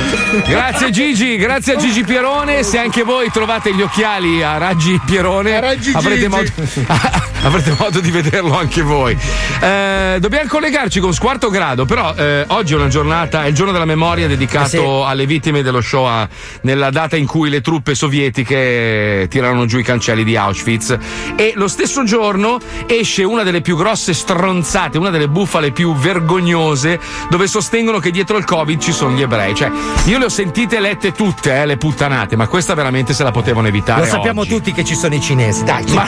Grazie Gigi, grazie a Gigi Pierone. Se anche voi trovate gli occhiali a raggi Pierone, A raggi avrete, modo, avrete modo di vederlo anche voi. Eh, dobbiamo collegarci con Squarto Grado, però eh, oggi è una giornata, è il giorno della memoria dedicato alle vittime dello Shoah, nella data in cui le truppe sovietiche tirarono giù i cancelli di Auschwitz. E lo stesso giorno esce una delle più grosse stronzate, una delle bufale più vergognose, dove sostengono che dietro il Covid ci sono gli ebrei. Cioè, io le ho sentite lette tutte, eh, le puttanate, ma questa veramente se la potevano evitare. Lo sappiamo oggi. tutti che ci sono i cinesi. Dai, Ma,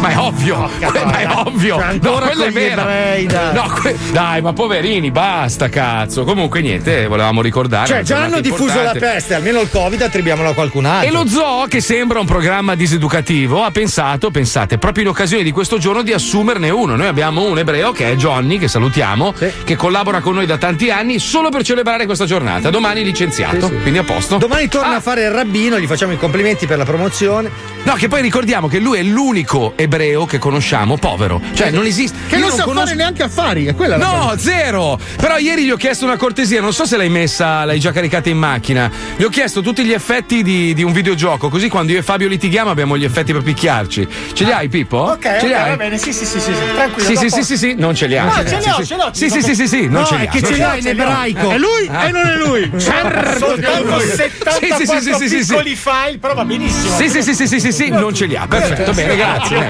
ma è ovvio, que- ma è ovvio. Cioè, no, quello è vero. ebrei, dai. No, que- dai, ma poverini, basta, cazzo. Comunque, niente, volevamo ricordare. Cioè, già hanno diffuso importante. la peste, almeno il Covid attribuiamolo a qualcun altro. E lo zoo, che sembra un programma diseducativo, ha pensato, pensate, proprio in occasione di questo giorno di assumerne uno. Noi abbiamo un ebreo che è Johnny, che salutiamo, che collabora con noi da tanti anni solo per celebrare questa giornata. Domani licenziato, quindi a posto. Domani torna Ah. a fare il rabbino, gli facciamo i complimenti per la promozione. No, che poi ricordiamo che lui è l'unico ebreo che conosciamo, povero. Cioè, non esiste. Che io non sa conosco- fare neanche affari, è quella la No, cosa. zero! Però ieri gli ho chiesto una cortesia, non so se l'hai messa, l'hai già caricata in macchina. Gli ho chiesto tutti gli effetti di, di un videogioco, così quando io e Fabio litighiamo abbiamo gli effetti per picchiarci. Ce li hai, Pippo? Ok, Ce li hai? va bene, sì, sì, sì, sì, sì. tranquillo. Sì, sì, sì, sì, sì, non ce li ha. No, Sì, ce li sì, ho, sì. ce l'ho. Sì, sì, sì, sì, sì, non No, ce li ha. che non ce li li ha ha. in ebraico. È lui Eh? e non è lui. Soltanto 74 Sì, sì, sì, sì, sì, sì. piccoli file, però va benissimo. Sì, sì, sì, sì, sì, non ce li ha. Perfetto, bene, grazie.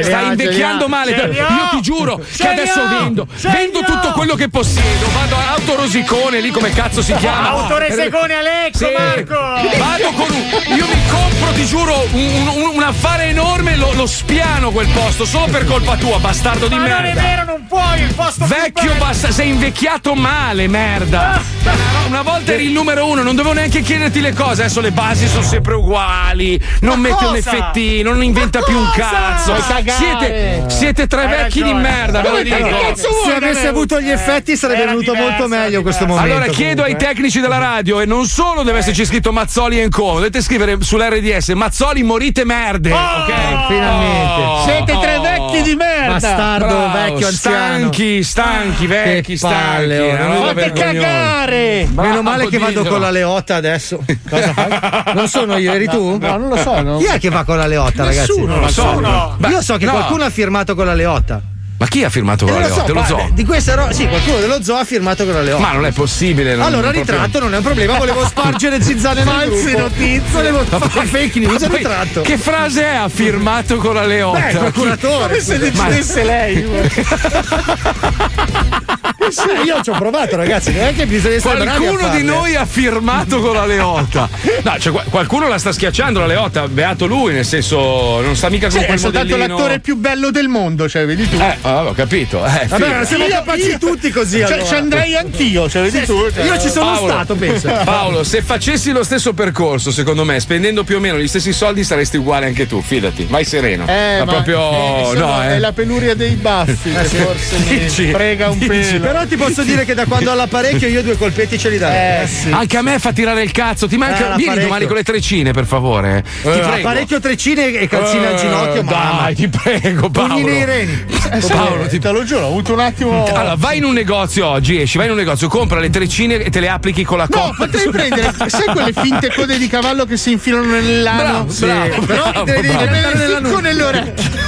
Eh, li invecchiando male. Io ti giuro che adesso vendo. Vendo tutto quello che possiedo. Vado a autorosicone lì come cazzo si chiama. Autoresecone Sì. Marco. Vado con un. Io mi compro, ti giuro, un, affare enorme, lo, spiano quel posto, solo per colpa tua, bastardo di Ma non è merda. vero, non puoi, il posto Vecchio basta, sei invecchiato male, merda. Cioè, Una volta eri il numero uno, non dovevo neanche chiederti le cose. Adesso le basi sono sempre uguali. Non Ma mette un cosa? effettino, non inventa più un cosa? cazzo. Vuoi cagare? Siete, siete tre Hai vecchi di ragione. merda, ve lo dico. cazzo Se avesse avuto gli effetti sarebbe Era venuto diverso, molto meglio in questo momento. Allora chiedo ai comunque. tecnici della radio e non solo deve esserci scritto Mazzoli e Co, dovete scrivere sull'RDS Mazzoli morite merde, ok? finalmente. Oh. Siete tre vecchi di merda. Bastardo, Bravo, vecchio anziano. Stanchi, stanchi, vecchi, Che palle, stanchi. oh, Fate cagare. Meno male che vado con la Leotta adesso. Cosa fai? Non sono io, eri tu? No, non lo so. No. Chi è che va con la Leotta, ragazzi? Nessuno, Non lo so. Io so che no. qualcuno ha firmato con la Leotta. Ma chi ha firmato con Eh, la lo so, Leotta? Lo zoo? Di questa roba, sì, qualcuno dello zoo ha firmato con la Leotta. Ma non è possibile. non- allora proprio- ritratto, non è un problema, volevo spargere zizzane False notizie. Volevo fare fake news poi ritratto. Che frase è? Ha firmato con la Leotta? Beh, il procuratore. Come se Ma- decidesse lei. Sì, io ci ho provato, ragazzi. Neanche bisogna essere Qualcuno di farle. noi ha firmato con la Leotta. No, cioè, qual- qualcuno la sta schiacciando la Leotta, beato lui, nel senso, non sta mica con Sì, quel è soltanto modellino. l'attore più bello del mondo, cioè, vedi tu. Eh, ah, ho capito. Eh, Vabbè, siamo Io- capaci io- tutti così. Cioè, allora. ci andrei anch'io, cioè, vedi tu. cioè. Io ci sono Paolo. stato, penso. Paolo, se facessi lo stesso percorso, secondo me, spendendo più o meno gli stessi soldi, saresti uguale anche tu, fidati. Vai sereno. Eh, ma, ma proprio. eh, sono- no, eh. È la peluria dei baffi forse Dici? mi frega un Dici? pelo. Però ti posso dire che da quando ho l'apparecchio io due colpetti ce li darei. Eh sì. Anche a me fa tirare il cazzo. Ti manca. Eh, Vieni domani con le treccine, per favore. Ti prego. Apparecchio treccine e calzine al Eh, ginocchio, mamma. Dai, ti prego, Paolo. Pugni nei reni. Eh, Paolo, ti- te lo giuro, ho avuto un attimo. Allora, vai in un negozio oggi, esci, vai in un negozio, compra le treccine e te le applichi con la No, coppa. potrei prendere, sai quelle finte code di cavallo che si infilano nell'ano? Bravo, Sì. bravo, Però bravo, te le devi mettere Nella nuca. nelle orecchie.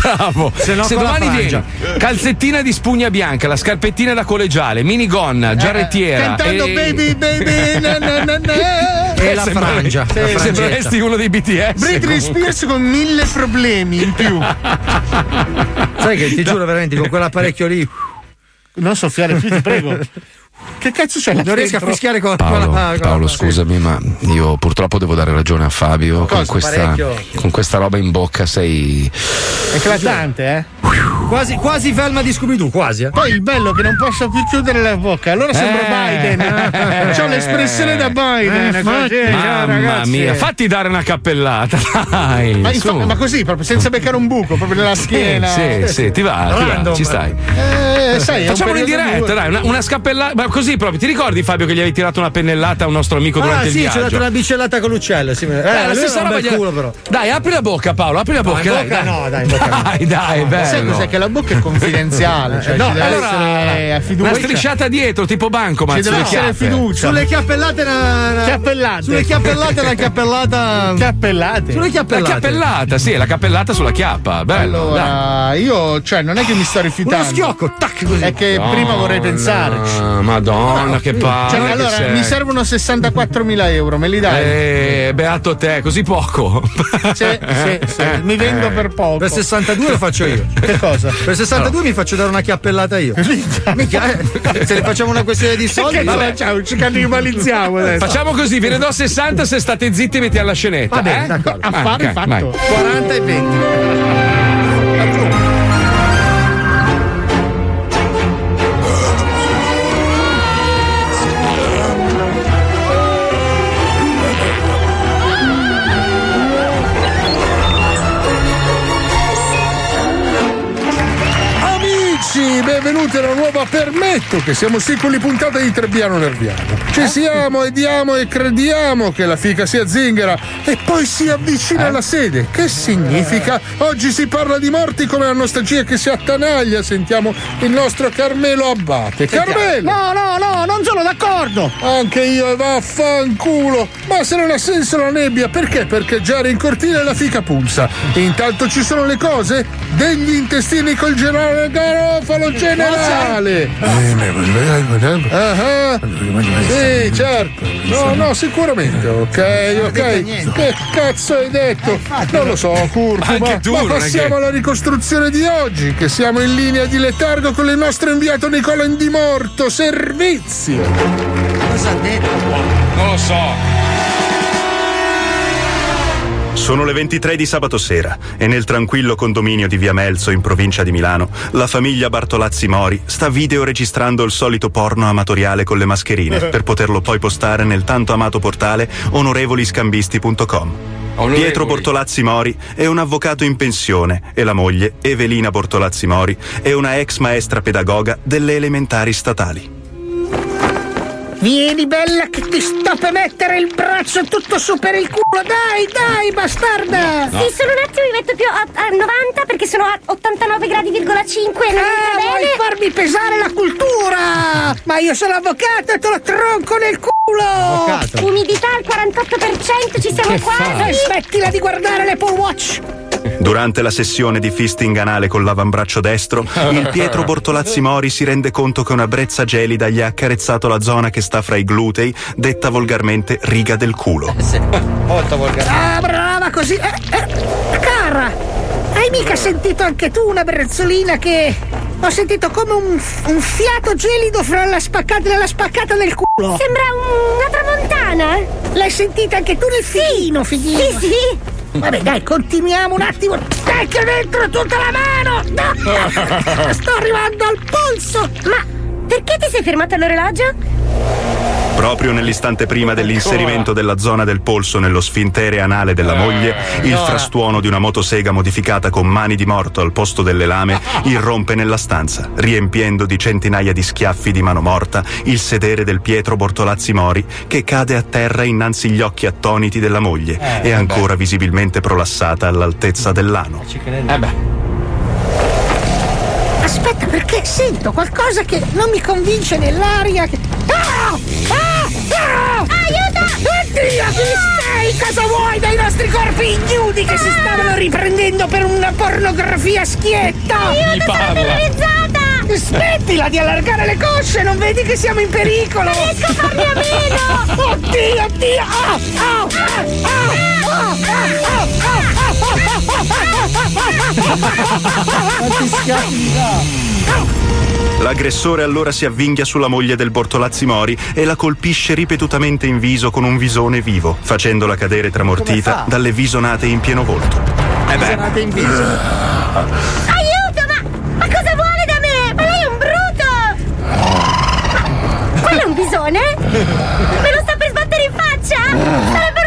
Bravo. Se no Se domani vieni, calzettina di spugna bianca, la scarpettina da collegiale, minigonna, giarrettiera. Cantando e... baby baby na na na na. E la Sembra- frangia. Sì, sembreresti uno dei BTS. Britney comunque. Spears con mille problemi in più. Sai che ti giuro veramente con quell'apparecchio lì Non soffiare più, ti prego. Che cazzo c'è non riesco a fischiare con, Paolo, con la con Paolo, la- scusami, ma io purtroppo devo dare ragione a Fabio. Con questa, con questa roba in bocca sei. Eclatante, eh? Quasi, quasi Velma di Scooby-Doo, quasi. Eh. Poi il bello è che non posso più chiudere la bocca, allora sembra Eh. Biden. Eh? C'ho l'espressione da Biden. Eh, così, Mamma ragazzi. mia, fatti dare una cappellata, dai. Ma, su. infa- ma così, proprio senza beccare un buco, proprio nella schiena. Sì, sì, ti va, ti va, ci stai. Eh, sai, Facciamolo in diretta, dai, una, una scappellata. Ma così proprio, ti ricordi Fabio che gli avevi tirato una pennellata a un nostro amico Ah, durante il sì, ci ho viaggio? dato una bicellata con l'uccello. Sì. Eh, Eh, la lui stessa roba gli- culo, però. Dai, apri la bocca, Paolo, apri la bocca. in dai, bocca dai. no, dai, bocca no. Dai, dai, bello. Sai cos'è? Che la bocca è confidenziale, cioè No, ci deve allora, essere a fiducia. Una strisciata dietro, tipo banco, ma Ci deve essere fiducia. Sulle chiappellate una- Chiappellate. Sulle chiappellate una chiappellata. Cappellate. Sulle La chiappellate. cappellata, sì, la cappellata sulla chiappa. Bello. dai. Allora, io, cioè, non è che mi sto rifiutando. Uno schiocco, tac, così. È che prima vorrei pensarci. Ah, Madonna, che palle. Cioè, allora, sei. mi servono 64.000 euro, me li dai? Eh, beato te, così poco. Sì, sì, sì. Mi vendo per poco. Per 62 lo faccio io. Che cosa? Per 62 mi faccio dare una chiappellata io. Mica, eh, se ne facciamo una questione di soldi. Che vabbè. facciamo? Ci cannibalizziamo adesso. Facciamo così, ve ne do 60 se state zitti e metti alla scenetta. Va bene, eh? d'accordo. Ah, Affare ok, fatto. vai. 40 e 20. Benvenuti a una nuova permetto che siamo le puntate di Trebbiano Nerviano. Ci siamo e diamo e crediamo che la fica sia zingara e poi si avvicina alla sede. Che significa? Oggi si parla di morti come la nostalgia che si attanaglia. Sentiamo il nostro Carmelo Abbate. Carmelo! No, no, no, non sono d'accordo. Anche io, vaffanculo! Ma se non ha senso la nebbia, perché parcheggiare in cortile la fica pulsa? Intanto ci sono le cose? Degli intestini col generale Garofalo generale! Ah, ah. Sì, certo. No, no, sicuramente. Ok, ok. Che cazzo hai detto? Non lo so, Curcuma. Anche tu, Ma passiamo alla ricostruzione di oggi, che siamo in linea di letargo con il nostro inviato Nicola Indimorto. Servizio! Cosa ha detto? Non lo so. Sono le 23 di sabato sera e nel tranquillo condominio di Via Melzo in provincia di Milano la famiglia Bartolazzi Mori sta videoregistrando il solito porno amatoriale con le mascherine per poterlo poi postare nel tanto amato portale onorevoliscambisti.com. Pietro Bortolazzi Mori è un avvocato in pensione e la moglie, Evelina Bortolazzi Mori, è una ex maestra pedagoga delle elementari statali. Vieni bella che ti sto per mettere il braccio tutto su per il culo. Dai, dai, bastarda. Sì, solo un attimo mi metto più a, a 90 perché sono a 89 gradi,5 non mi Ah, vuoi bene. farmi pesare la cultura? Ma io sono avvocato e te lo tronco nel culo! Umidità al 48%, ci siamo quasi. E smettila di guardare l'Apple Watch! Durante la sessione di fisting anale con l'avambraccio destro, il Pietro Bortolazzi Mori si rende conto che una brezza gelida gli ha accarezzato la zona che sta fra i glutei, detta volgarmente riga del culo. Molto volgare. Ah, brava così! Eh, eh, cara! Hai mica sentito anche tu una brezzolina che. Ho sentito come un, un fiato gelido fra la spaccata e la spaccata del culo! Sembra una tramontana! L'hai sentita anche tu nel fighino, fighino? Sì, sì! Vabbè, dai, continuiamo un attimo! Che dentro tutta la mano! No! Sto arrivando al polso! Ma perché ti sei fermato all'orologio? Proprio nell'istante prima dell'inserimento della zona del polso nello sfintere anale della moglie, il no. frastuono di una motosega modificata con mani di morto al posto delle lame irrompe nella stanza, riempiendo di centinaia di schiaffi di mano morta il sedere del Pietro Bortolazzi Mori che cade a terra innanzi agli occhi attoniti della moglie Eh, e ancora visibilmente prolassata all'altezza dell'ano. Eh beh. Aspetta, perché sento qualcosa che non mi convince nell'aria. Che... Ah! Ah! Ah! Aiuto! Oddio, chi sei? Cosa vuoi dai nostri corpi ignudi che si stavano riprendendo per una pornografia schietta? Aiuto, sono terrorizzata! Smettila di allargare le cosce, non vedi che siamo in pericolo? Non riesco a farmi a meno! Oddio, oddio! Ah! Ah! Ah! Ah! Ah! Quanti? L'aggressore allora si avvinghia sulla moglie del Bortolazzi Mori e la colpisce ripetutamente in viso con un visone vivo, facendola cadere tramortita dalle visonate in pieno volto. Eh beh. Sonate in viso. Aiuto, ma, ma cosa vuole da me? Ma lei è un bruto! Ma quello è un bisone? Me lo sta per sbattere in faccia? Sarebbe!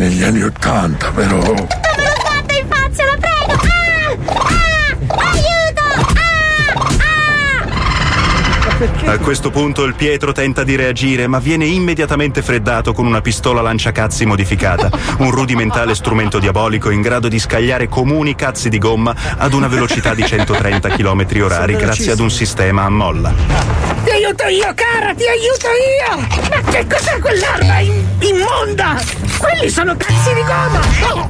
Negli anni Ottanta, però. Non me lo sbatta in faccia, la prego! Ah! Ah! Aiuto! Ah! Ah! A questo punto il Pietro tenta di reagire, ma viene immediatamente freddato con una pistola lanciacazzi modificata, un rudimentale strumento diabolico in grado di scagliare comuni cazzi di gomma ad una velocità di 130 km orari grazie ad un sistema a molla. Ti aiuto io, cara, ti aiuto io! Ma che cos'è quell'arma in- immonda? Quelli sono cazzi di gomma! Oh!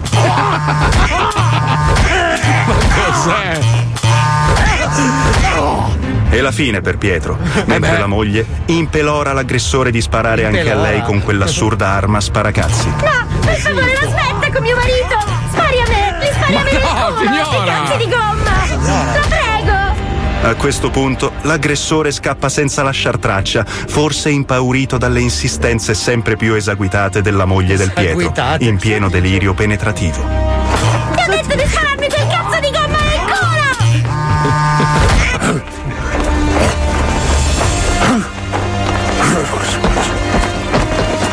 Cos'è? E la fine per Pietro, mentre la moglie impelora l'aggressore di sparare anche a lei con quell'assurda arma sparacazzi. No, per favore, la smetta con mio marito! Spari a me! Li spari a me no, culo! signora! Sti cazzi di gomma! La prego! A questo punto l'aggressore scappa senza lasciar traccia, forse impaurito dalle insistenze sempre più esaguitate della moglie del Pietro, in pieno delirio penetrativo. Ti ho detto di spararmi quel cazzo di gomma nel culo!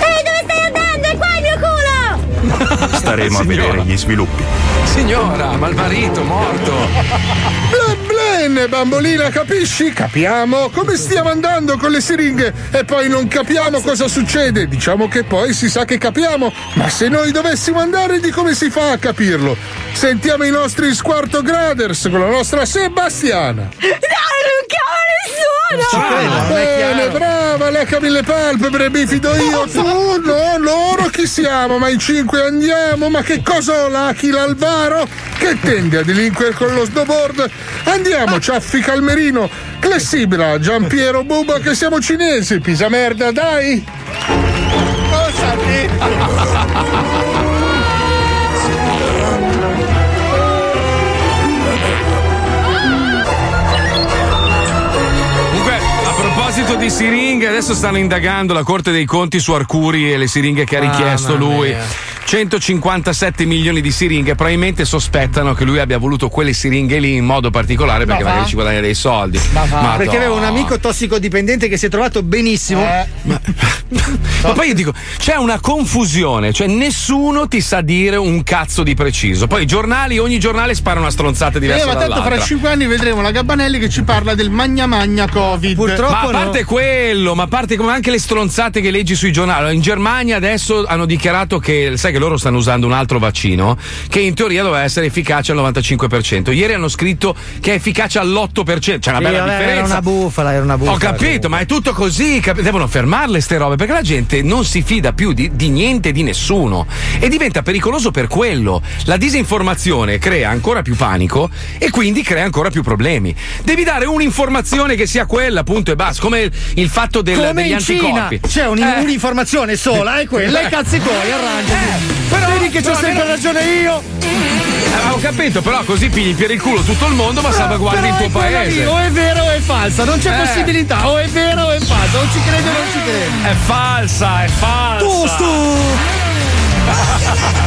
Ehi, dove stai andando? È qua il mio culo! Staremo a vedere gli sviluppi. Signora, ma il marito morto. Blen blen, bambolina, capisci? Capiamo come stiamo andando con le siringhe e poi non capiamo cosa succede. Diciamo che poi si sa che capiamo, ma se noi dovessimo andare di come si fa a capirlo? Sentiamo i nostri squarto graders con la nostra Sebastiana. No, non chiamo nessuno! Bene, brava, leccami le palpebre, mi fido io. Tu, no, loro chi siamo? Ma in cinque andiamo? Ma che cosa ho l'Achi l'Alvaro? Che tende a delinquere con lo snowboard? Andiamo, ciaffi calmerino. Clessibila, Giampiero Buba, che siamo cinesi. Pisa merda, dai. A proposito di siringhe, adesso stanno indagando la Corte dei Conti su Arcuri e le siringhe che ha richiesto Mamma lui. mia. 157 milioni di siringhe, probabilmente sospettano che lui abbia voluto quelle siringhe lì in modo particolare perché Ma magari ci guadagna dei soldi. Perché aveva un Madonna. amico tossicodipendente che si è trovato benissimo. Ma poi io dico, c'è una confusione, cioè nessuno ti sa dire un cazzo di preciso. Poi i giornali, ogni giornale spara una stronzata Eh, diversa ma tanto dall'altra. fra cinque anni vedremo la Gabbanelli che ci parla del magna magna Covid. ma a parte quello, ma a parte come anche le stronzate che leggi sui giornali. In Germania adesso hanno dichiarato che, sai che loro stanno usando un altro vaccino che in teoria doveva essere efficace al 95%. Ieri hanno scritto che è efficace all'8%. C'è una Sì, bella vabbè, differenza. Era una bufala, era una bufala. Ho capito, ma è tutto così. cap- devono fermarle ste robe perché la gente non si fida più di, di niente e di nessuno. E diventa pericoloso per quello. La disinformazione crea ancora più panico e quindi crea ancora più problemi. Devi dare un'informazione che sia quella, punto e basta. Come il, fatto del, Come degli anticorpi. c'è un- Eh. un'informazione sola, è quella, e cazzi tuoi, arrangiati. Però- Vedi che c'ho però sempre almeno- ragione io. Eh, ho capito, però così pigli per il culo tutto il mondo, ma salvaguardi il tuo paese. lì, o è vero o è falsa, non c'è Eh. possibilità, o è vero o è falsa, o ci credi o non ci credi. È falsa, è falsa.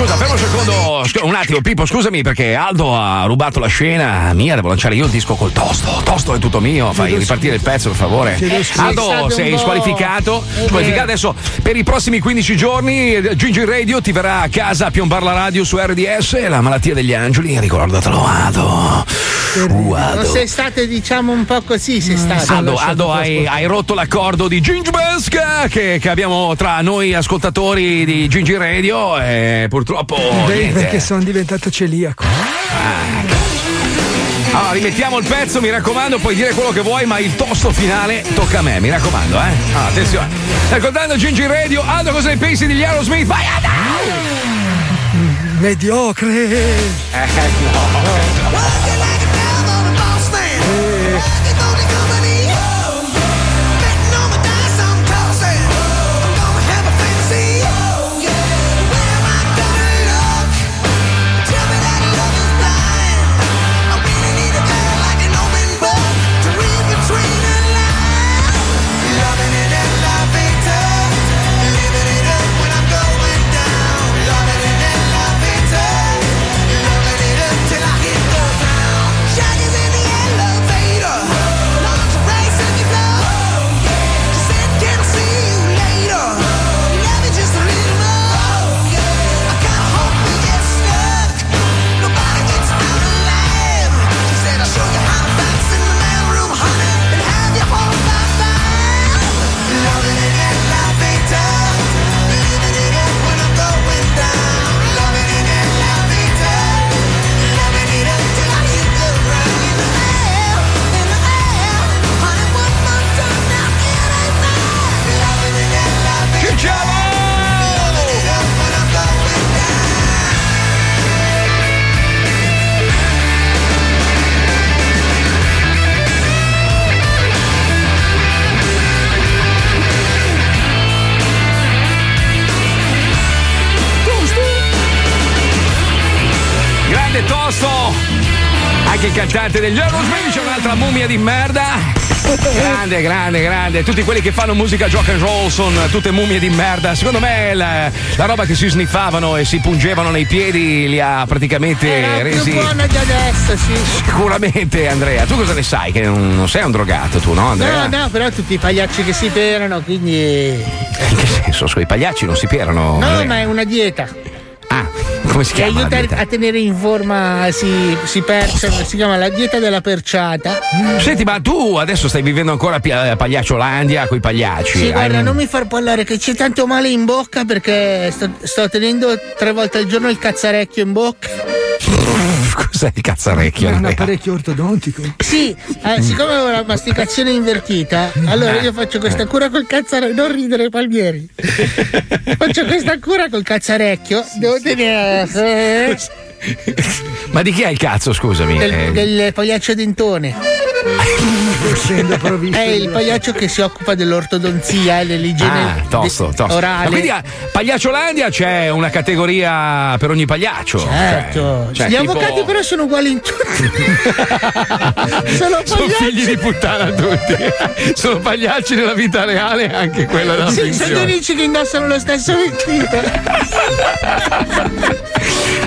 Scusa, fermo un secondo. Un attimo, Pippo, scusami perché Aldo ha rubato la scena mia. Devo lanciare io il disco col tosto. Tosto è tutto mio. Fai ripartire il pezzo, per favore. Aldo, sei squalificato. Squalificato adesso per i prossimi 15 giorni. Gigi Radio ti verrà a casa a piombare la radio su RDS. La malattia degli angeli, ricordatelo, Aldo. Non Aldo. sei state, diciamo, un po' così, sei stato. Aldo, lasciato Aldo, hai, hai rotto l'accordo di Ginge Besca che, che abbiamo tra noi ascoltatori di Gingi Radio e purtroppo Beh, niente. perché sono diventato celiaco. Allora, rimettiamo il pezzo, mi raccomando, puoi dire quello che vuoi, ma il tosto finale tocca a me, mi raccomando, eh. Ah, attenzione. Ascoltando Gingi Radio, Aldo, cosa ne pensi degli Aerosmith? Vai, Aldo! Mediocre. Eh, no. Grande tosto! Anche il cantante degli Aerosmith c'è un'altra mummia di merda. Grande, grande, grande. Tutti quelli che fanno musica rock and roll sono tutte mummie di merda. Secondo me la, la roba che si sniffavano e si pungevano nei piedi li ha praticamente Era resi. più buona di adesso, sì. Sicuramente, Andrea. Tu cosa ne sai? Che non, non sei un drogato, tu, no, Andrea? No, no, però tutti i pagliacci che si perano, quindi. In che senso? Sui pagliacci non si pierano. No, Andrea? ma è una dieta. Ah, come si Che chiama? aiuta a tenere in forma, si, si perciano, si chiama la dieta della perciata. Senti, ma tu adesso stai vivendo ancora a a Pagliacciolandia con i pagliacci. Sì, guarda, un- non mi far parlare che c'è tanto male in bocca perché sto, sto tenendo tre volte al giorno il cazzarecchio in bocca. Cos'è il cazzarecchio? È un apparecchio ortodontico. Sì, eh, siccome ho la masticazione invertita, allora io faccio questa cura col cazzarecchio. Non ridere, Palmieri. faccio questa cura col cazzarecchio. Devo tenere. Ma di chi è il cazzo, scusami? Del, del pagliaccio dentone. È il pagliaccio che si occupa dell'ortodonzia e dell'igiene Ah, tosto, tosto. orale. Ma quindi a Pagliacciolandia c'è una categoria per ogni pagliaccio. Certo. Cioè, Gli tipo- avvocati però sono uguali in tutto. sono Sono figli di puttana tutti. sono pagliacci nella vita reale e anche quella della Sì, sono finzione. due amici che indossano lo stesso vestito.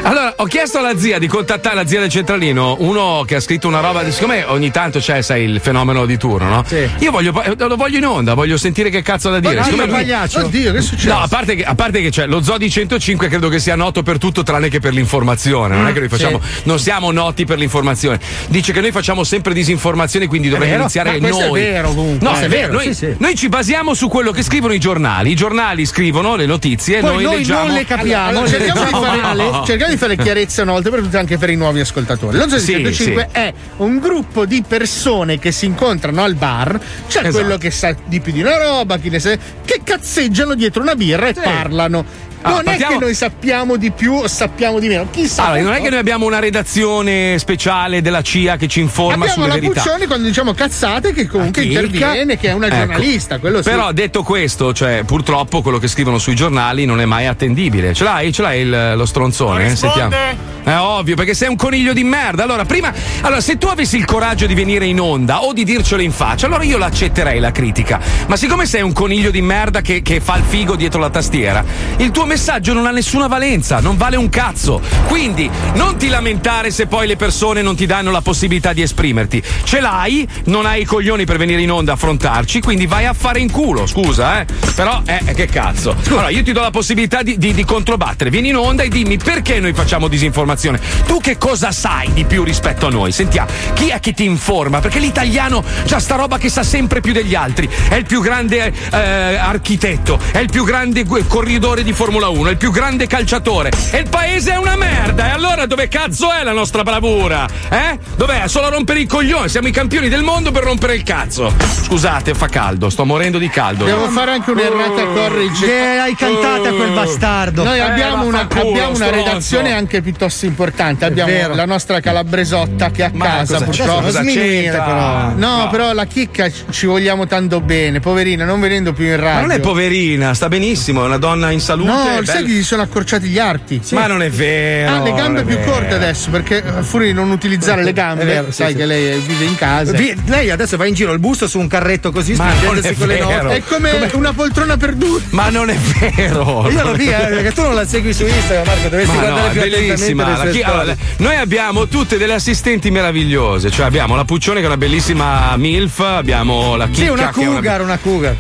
Allora, ho chiesto alla zia di contattare la zia del centralino, uno che ha scritto una roba, siccome ogni tanto c'è, sai, il fenomeno di turno, no? Io voglio, eh, lo voglio in onda, voglio sentire che cazzo ha da dire. Ma il pagliaccio? Oddio, che è successo? No, a parte che, a parte che c'è lo Zodi 105 credo che sia noto per tutto tranne che per l'informazione. Non è che noi facciamo, sì. non siamo noti per l'informazione. Dice che noi facciamo sempre disinformazione, quindi dovremmo iniziare Ma questo è noi. vero, comunque. No, è vero. Noi, sì, sì. noi ci basiamo su quello che scrivono i giornali. I giornali scrivono le notizie, Poi noi, noi leggiamo. non le capiamo. Allora, cerchiamo, di fare, No. cerchiamo di fare chiarezza una volta per tutte anche per i nuovi ascoltatori. Lo Zoo Sì, 105 sì. è un gruppo di persone che si incontrano al bar. C'è Esatto. quello che sa di più di una roba, chi ne sa, che cazzeggiano dietro una birra e parlano. Allora, non partiamo- è che noi sappiamo di più o sappiamo di meno. Chi sa Allora, non è che noi abbiamo una redazione speciale della CIA che ci informa Abbiamo sulle la verità. Puccioni quando diciamo cazzate che comunque Chicca. interviene, che è una Ecco. giornalista. Quello sì. Però detto questo, cioè, purtroppo quello che scrivono sui giornali non è mai attendibile. Ce l'hai? Ce l'hai il- lo stronzone? Risponde. Sentiamo. È ovvio, perché sei un coniglio di merda. Allora, prima. Allora, se tu avessi il coraggio di venire in onda o di dircelo in faccia, allora io l'accetterei la critica. Ma siccome sei un coniglio di merda che, che fa il figo dietro la tastiera, il tuo messaggio non ha nessuna valenza, non vale un cazzo. Quindi non ti lamentare se poi le persone non ti danno la possibilità di esprimerti. Ce l'hai, non hai i coglioni per venire in onda a affrontarci, quindi vai a fare in culo, scusa, eh. Però, eh, che cazzo. Allora, io ti do la possibilità di, di- di controbattere. Vieni in onda e dimmi perché noi facciamo disinformazione. Tu che cosa sai di più rispetto a noi? Sentiamo, chi è che ti informa? Perché l'italiano c'ha sta roba che sa sempre più degli altri. È il più grande eh, architetto, è il più grande corridore di Formula 1, è il più grande calciatore. E il paese è una merda. E allora dove cazzo è la nostra bravura? Eh? Dov'è? Solo a rompere i coglioni. Siamo i campioni del mondo per rompere il cazzo. Scusate, fa caldo, sto morendo di caldo. Devo fare anche un'errata corrige. Che hai cantato a quel bastardo. Noi Eh, abbiamo, una, vaffanculo, abbiamo una redazione anche piuttosto importante. Abbiamo la nostra calabresotta che a Ma casa cosa- purtroppo. cosa c'entra? però. No, No. però la chicca ci- vogliamo tanto bene, poverina, non venendo più in radio. Ma non è poverina, sta benissimo, è una donna in salute. No, è sai bella. che gli sono accorciati gli arti. Ma non è vero. Ha le non gambe più vero. corte adesso perché a furia di non utilizzare le gambe, vero, sì, sai sì. che lei vive in casa. Vi- lei adesso va in giro il busto su un carretto così, spingendosi è con le note. È come una poltrona perduta. Ma non è vero. Io lo vi, eh, perché tu non la segui su Instagram, Marco, dovresti Ma no, guardare è più bellissima. le la chi- allora, noi abbiamo tutte delle assistenti meravigliose. Cioè, abbiamo la Puccione che è una bellissima MILF, abbiamo la Chicca Sì, una- cougar, una cougar.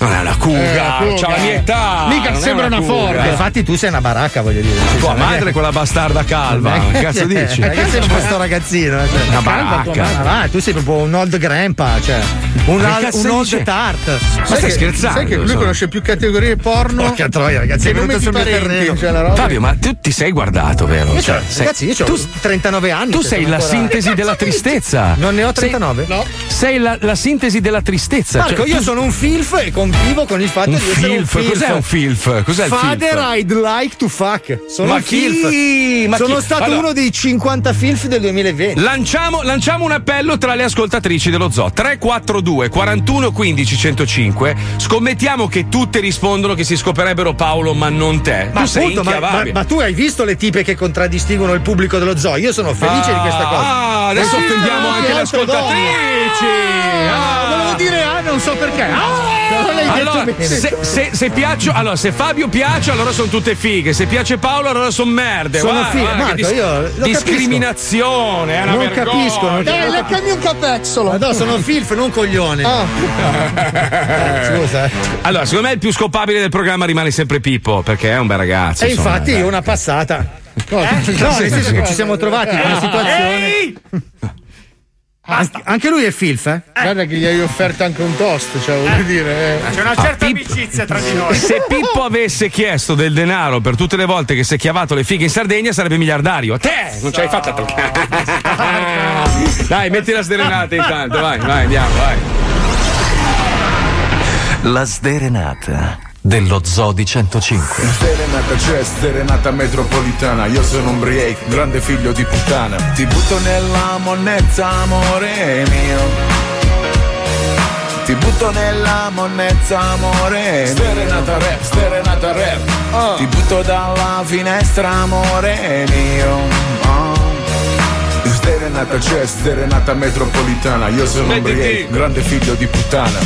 Non è una Eh, la cougar. c'ha la mia età. Mica sembra una cougar. Ford. Eh, infatti tu sei una baracca, voglio dire. Sì, Tua madre è quella bastarda calva. È Che cazzo dici? È che sei questo ragazzino. Cioè. Una baracca. va, tu sei proprio un old grandpa, cioè. Un, al- un old dice? tart. Ma stai che- scherzando? Sai che lui insomma? conosce più categorie porno. Porca troia, ragazzi, che è venuto sul mio terreno. cioè. Fabio, ma tu ti sei guardato, vero? Io Cioè, c'ho- sei- ragazzi, io ho tu, 39 anni. tu cioè, sei la sintesi della tristezza. Non ne ho Sei- 39? No. Sei la, la sintesi della tristezza. Marco, Cioè, io sono un filf e convivo con il fatto un di essere un filf. filf. Cos'è un filf? Cos'è il Father filf? I'd like to fuck. Sono Ma un chi- filf. ma sono chi- stato Allora- uno dei 50 filf del 2020. Lanciamo, lanciamo un appello tra le ascoltatrici dello zoo 342 41 15 105 scommettiamo che tutte rispondono che si scoperebbero Paolo ma non te Ma tu appunto, ma, ma, ma tu hai visto le tipe che contraddistinguono il pubblico dello zoo? Io sono felice di questa cosa. ah adesso Ah, offendiamo che anche le ascoltatrici Ah, Ah. volevo dire Ana non so perché. Ah! Allora, se, se- se piaccio- allora, se Fabio piace, allora sono tutte fighe. Se piace Paolo, allora sono merde. Sono Guarda, fighe. guarda Marco, io lo discriminazione, è una Non vergogna. capisco, non Dai, leccami un capezzolo. No, sono filf, non coglione. Ah. Eh, Scusa. eh. Allora, secondo me il più scopabile del programma rimane sempre Pippo, perché è un bel ragazzo. E insomma. infatti una passata. No, no, nel senso che ci siamo trovati in una situazione. Anche, anche lui è filf, eh? Guarda che gli hai offerto anche un toast, cioè, voglio dire. eh. C'è una certa amicizia tra di noi. Se Pippo avesse chiesto del denaro per tutte le volte che si è chiavato le fighe in Sardegna, sarebbe miliardario. A te non ce l'hai fatta. Dai, metti la sderenata intanto, vai, vai, andiamo, vai. La sderenata dello Zodi 105. Serenata c'è, serenata metropolitana. Io sono un break, grande figlio di puttana. Ti butto nella monnezza, amore mio. Ti butto nella monnezza, amore mio. Serenata rap, serenata rap. Ti butto dalla finestra, amore mio. Oh. Serenata c'è, serenata metropolitana Io sono un break, grande figlio di puttana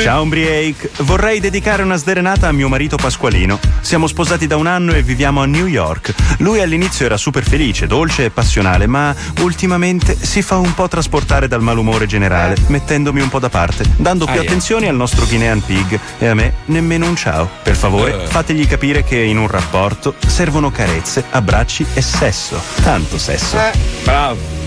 Ciao Umbriake, vorrei dedicare una sderenata a mio marito Pasqualino. Siamo sposati da un anno e viviamo a New York. Lui all'inizio era super felice, dolce e passionale, ma ultimamente si fa un po' trasportare dal malumore generale, mettendomi un po' da parte, dando più Aia. attenzione al nostro Guinean Pig e a me nemmeno un ciao. Per favore, Eh. fategli capire che in un rapporto servono carezze, abbracci e sesso. Tanto sesso. Bravo.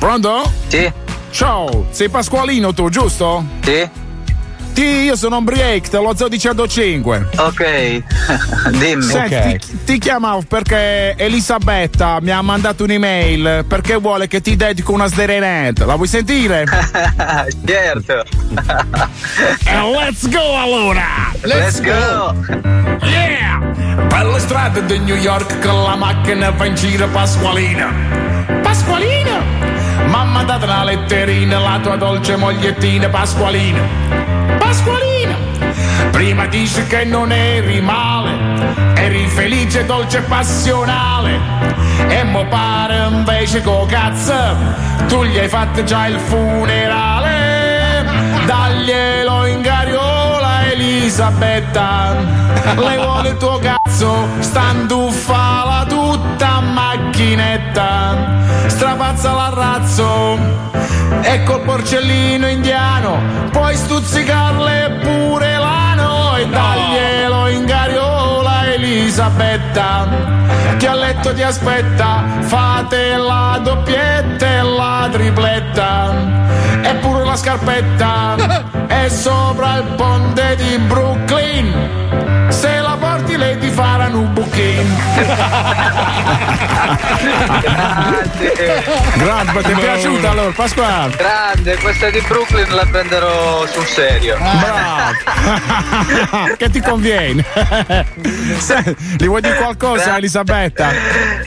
Pronto? Sì. Ciao, sei Pasqualino tu, giusto? Sì. Sì, io sono un break dello Zoo di 105. Ok, dimmi. Senti, ti, ti chiamavo perché Elisabetta mi ha mandato un'email perché vuole che ti dedico una sderenetta. La vuoi sentire? certo. Eh, let's go allora! Let's go. Yeah! Per le strade di New York con la macchina va in giro Pasqualina. Pasqualina! Mamma data una letterina, la tua dolce mogliettina Pasqualina. Pasqualina! Prima dici che non eri male, eri felice, dolce e passionale. E mo pare invece co cazzo, tu gli hai fatto già il funerale. Daglielo in gariola Elisabetta, lei vuole il tuo cazzo, standuffala tutta macchinetta, strapazza l'arrazzo e col porcellino indiano puoi stuzzicarle pure l'ano e daglielo in gariola Elisabetta che a letto ti aspetta fate la doppietta e la tripletta e pure la scarpetta è sopra il ponte di Brooklyn ti farà un buchin Grande, ma ti è piaciuta allora Pasquale? Grande, questa di Brooklyn la prenderò sul serio. Bravo. che ti conviene? Gli vuoi dire qualcosa Elisabetta?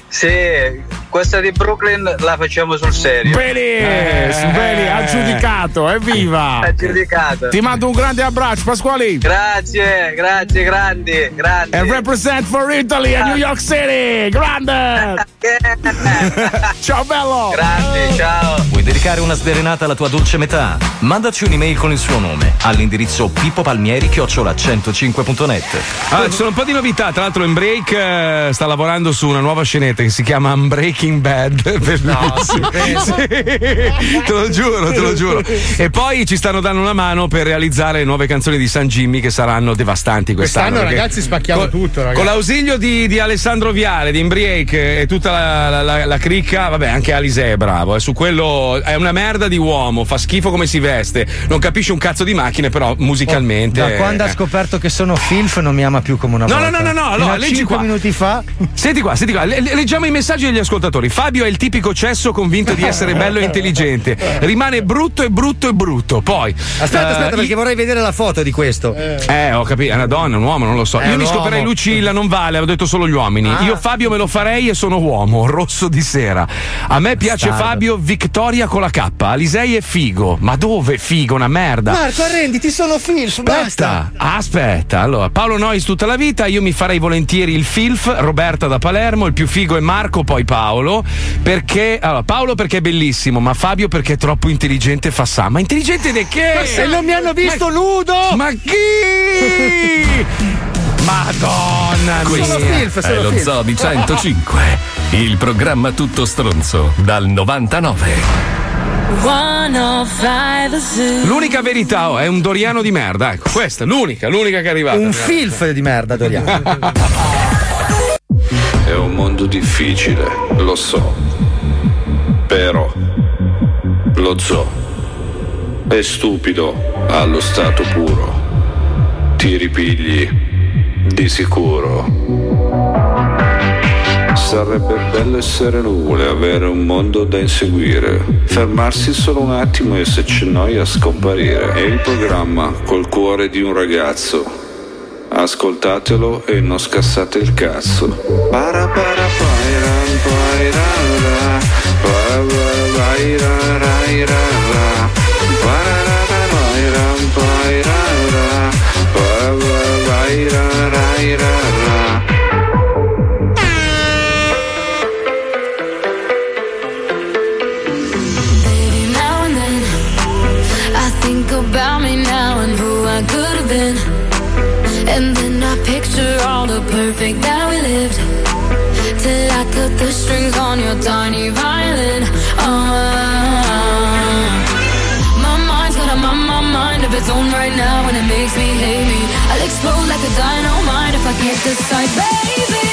Sì, questa di Brooklyn la facciamo sul serio. Benissimo, bene, aggiudicato, evviva! Aggiudicato. Ti mando un grande abbraccio, Pasquali! Grazie, grazie, grandi, grandi. E represent for Italy a New York City! Grande! ciao bello! Grande, ciao! Vuoi dedicare una sderenata alla tua dolce metà? Mandaci un'email con il suo nome all'indirizzo pippopalmieri-105.net. Ah, ci sono un po' di novità. Tra l'altro, in break eh, sta lavorando su una nuova scenetta che si chiama Unbreaking Bad. Bellissimo. Sì, te lo giuro, te lo giuro. E poi ci stanno dando una mano per realizzare le nuove canzoni di San Jimmy che saranno devastanti quest'anno. Quest'anno, ragazzi, spacchiamo con- tutto, ragazzi. Con l'ausilio di, di Alessandro Viale, di Imbriake e tutta la, la- la- la cricca, vabbè, anche Alise è bravo. eh, su quello è una merda di uomo, fa schifo come si veste, non capisce un cazzo di macchine, però musicalmente. Da quando ha eh. scoperto che sono filf non mi ama più come una No, volta. no, no, no, no, Fino allora, leggi cinque qua. minuti fa. Senti qua, senti qua, le- le- leggiamo i messaggi degli ascoltatori. Fabio è il tipico cesso convinto di essere bello e intelligente. Rimane brutto e brutto e brutto. Poi. Aspetta, eh, aspetta, perché vorrei vedere la foto di questo. Eh, ho capito, è una donna, un uomo, non lo so. È Io un mi scoperei uomo. Lucilla, non vale, ho detto solo gli uomini. Ah. Io Fabio me lo farei e sono uomo. rosso di sera. A me piace Bastardo. Fabio Victoria con la K. Alisei è figo. Ma dove figo? Una merda. Marco, arrenditi, sono Filf, basta. Aspetta, aspetta. Allora, Paolo Nois tutta la vita, io mi farei volentieri il Filf, Roberta da Palermo, il più figo è Marco, poi Paolo. Perché. Allora, Paolo perché è bellissimo, ma Fabio perché è troppo intelligente e fa sa. Ma intelligente di che? E non mi hanno visto nudo! Ma chi? Madonna Questo mia. è lo Zoo di 105, il programma tutto stronzo dal 99. 105 Zoo. L'unica verità oh, è un Doriano di merda, ecco, questa, l'unica, l'unica che è arrivata. Un filf di merda, Doriano. È un mondo difficile, lo so. Però lo zoo è stupido allo stato puro. Ti ripigli di sicuro. Sarebbe bello essere nuvole, avere un mondo da inseguire, fermarsi solo un attimo e se c'è noia scomparire. È il programma col cuore di un ragazzo. Ascoltatelo e non scassate il cazzo. Para para pairan pairara, pa pa paira perfect that we lived. Till I cut the strings on your tiny violin. Oh, my mind's got a my, my mind of its own right now, and it makes me hate me. I'll explode like a dynamite if I can't decide, baby.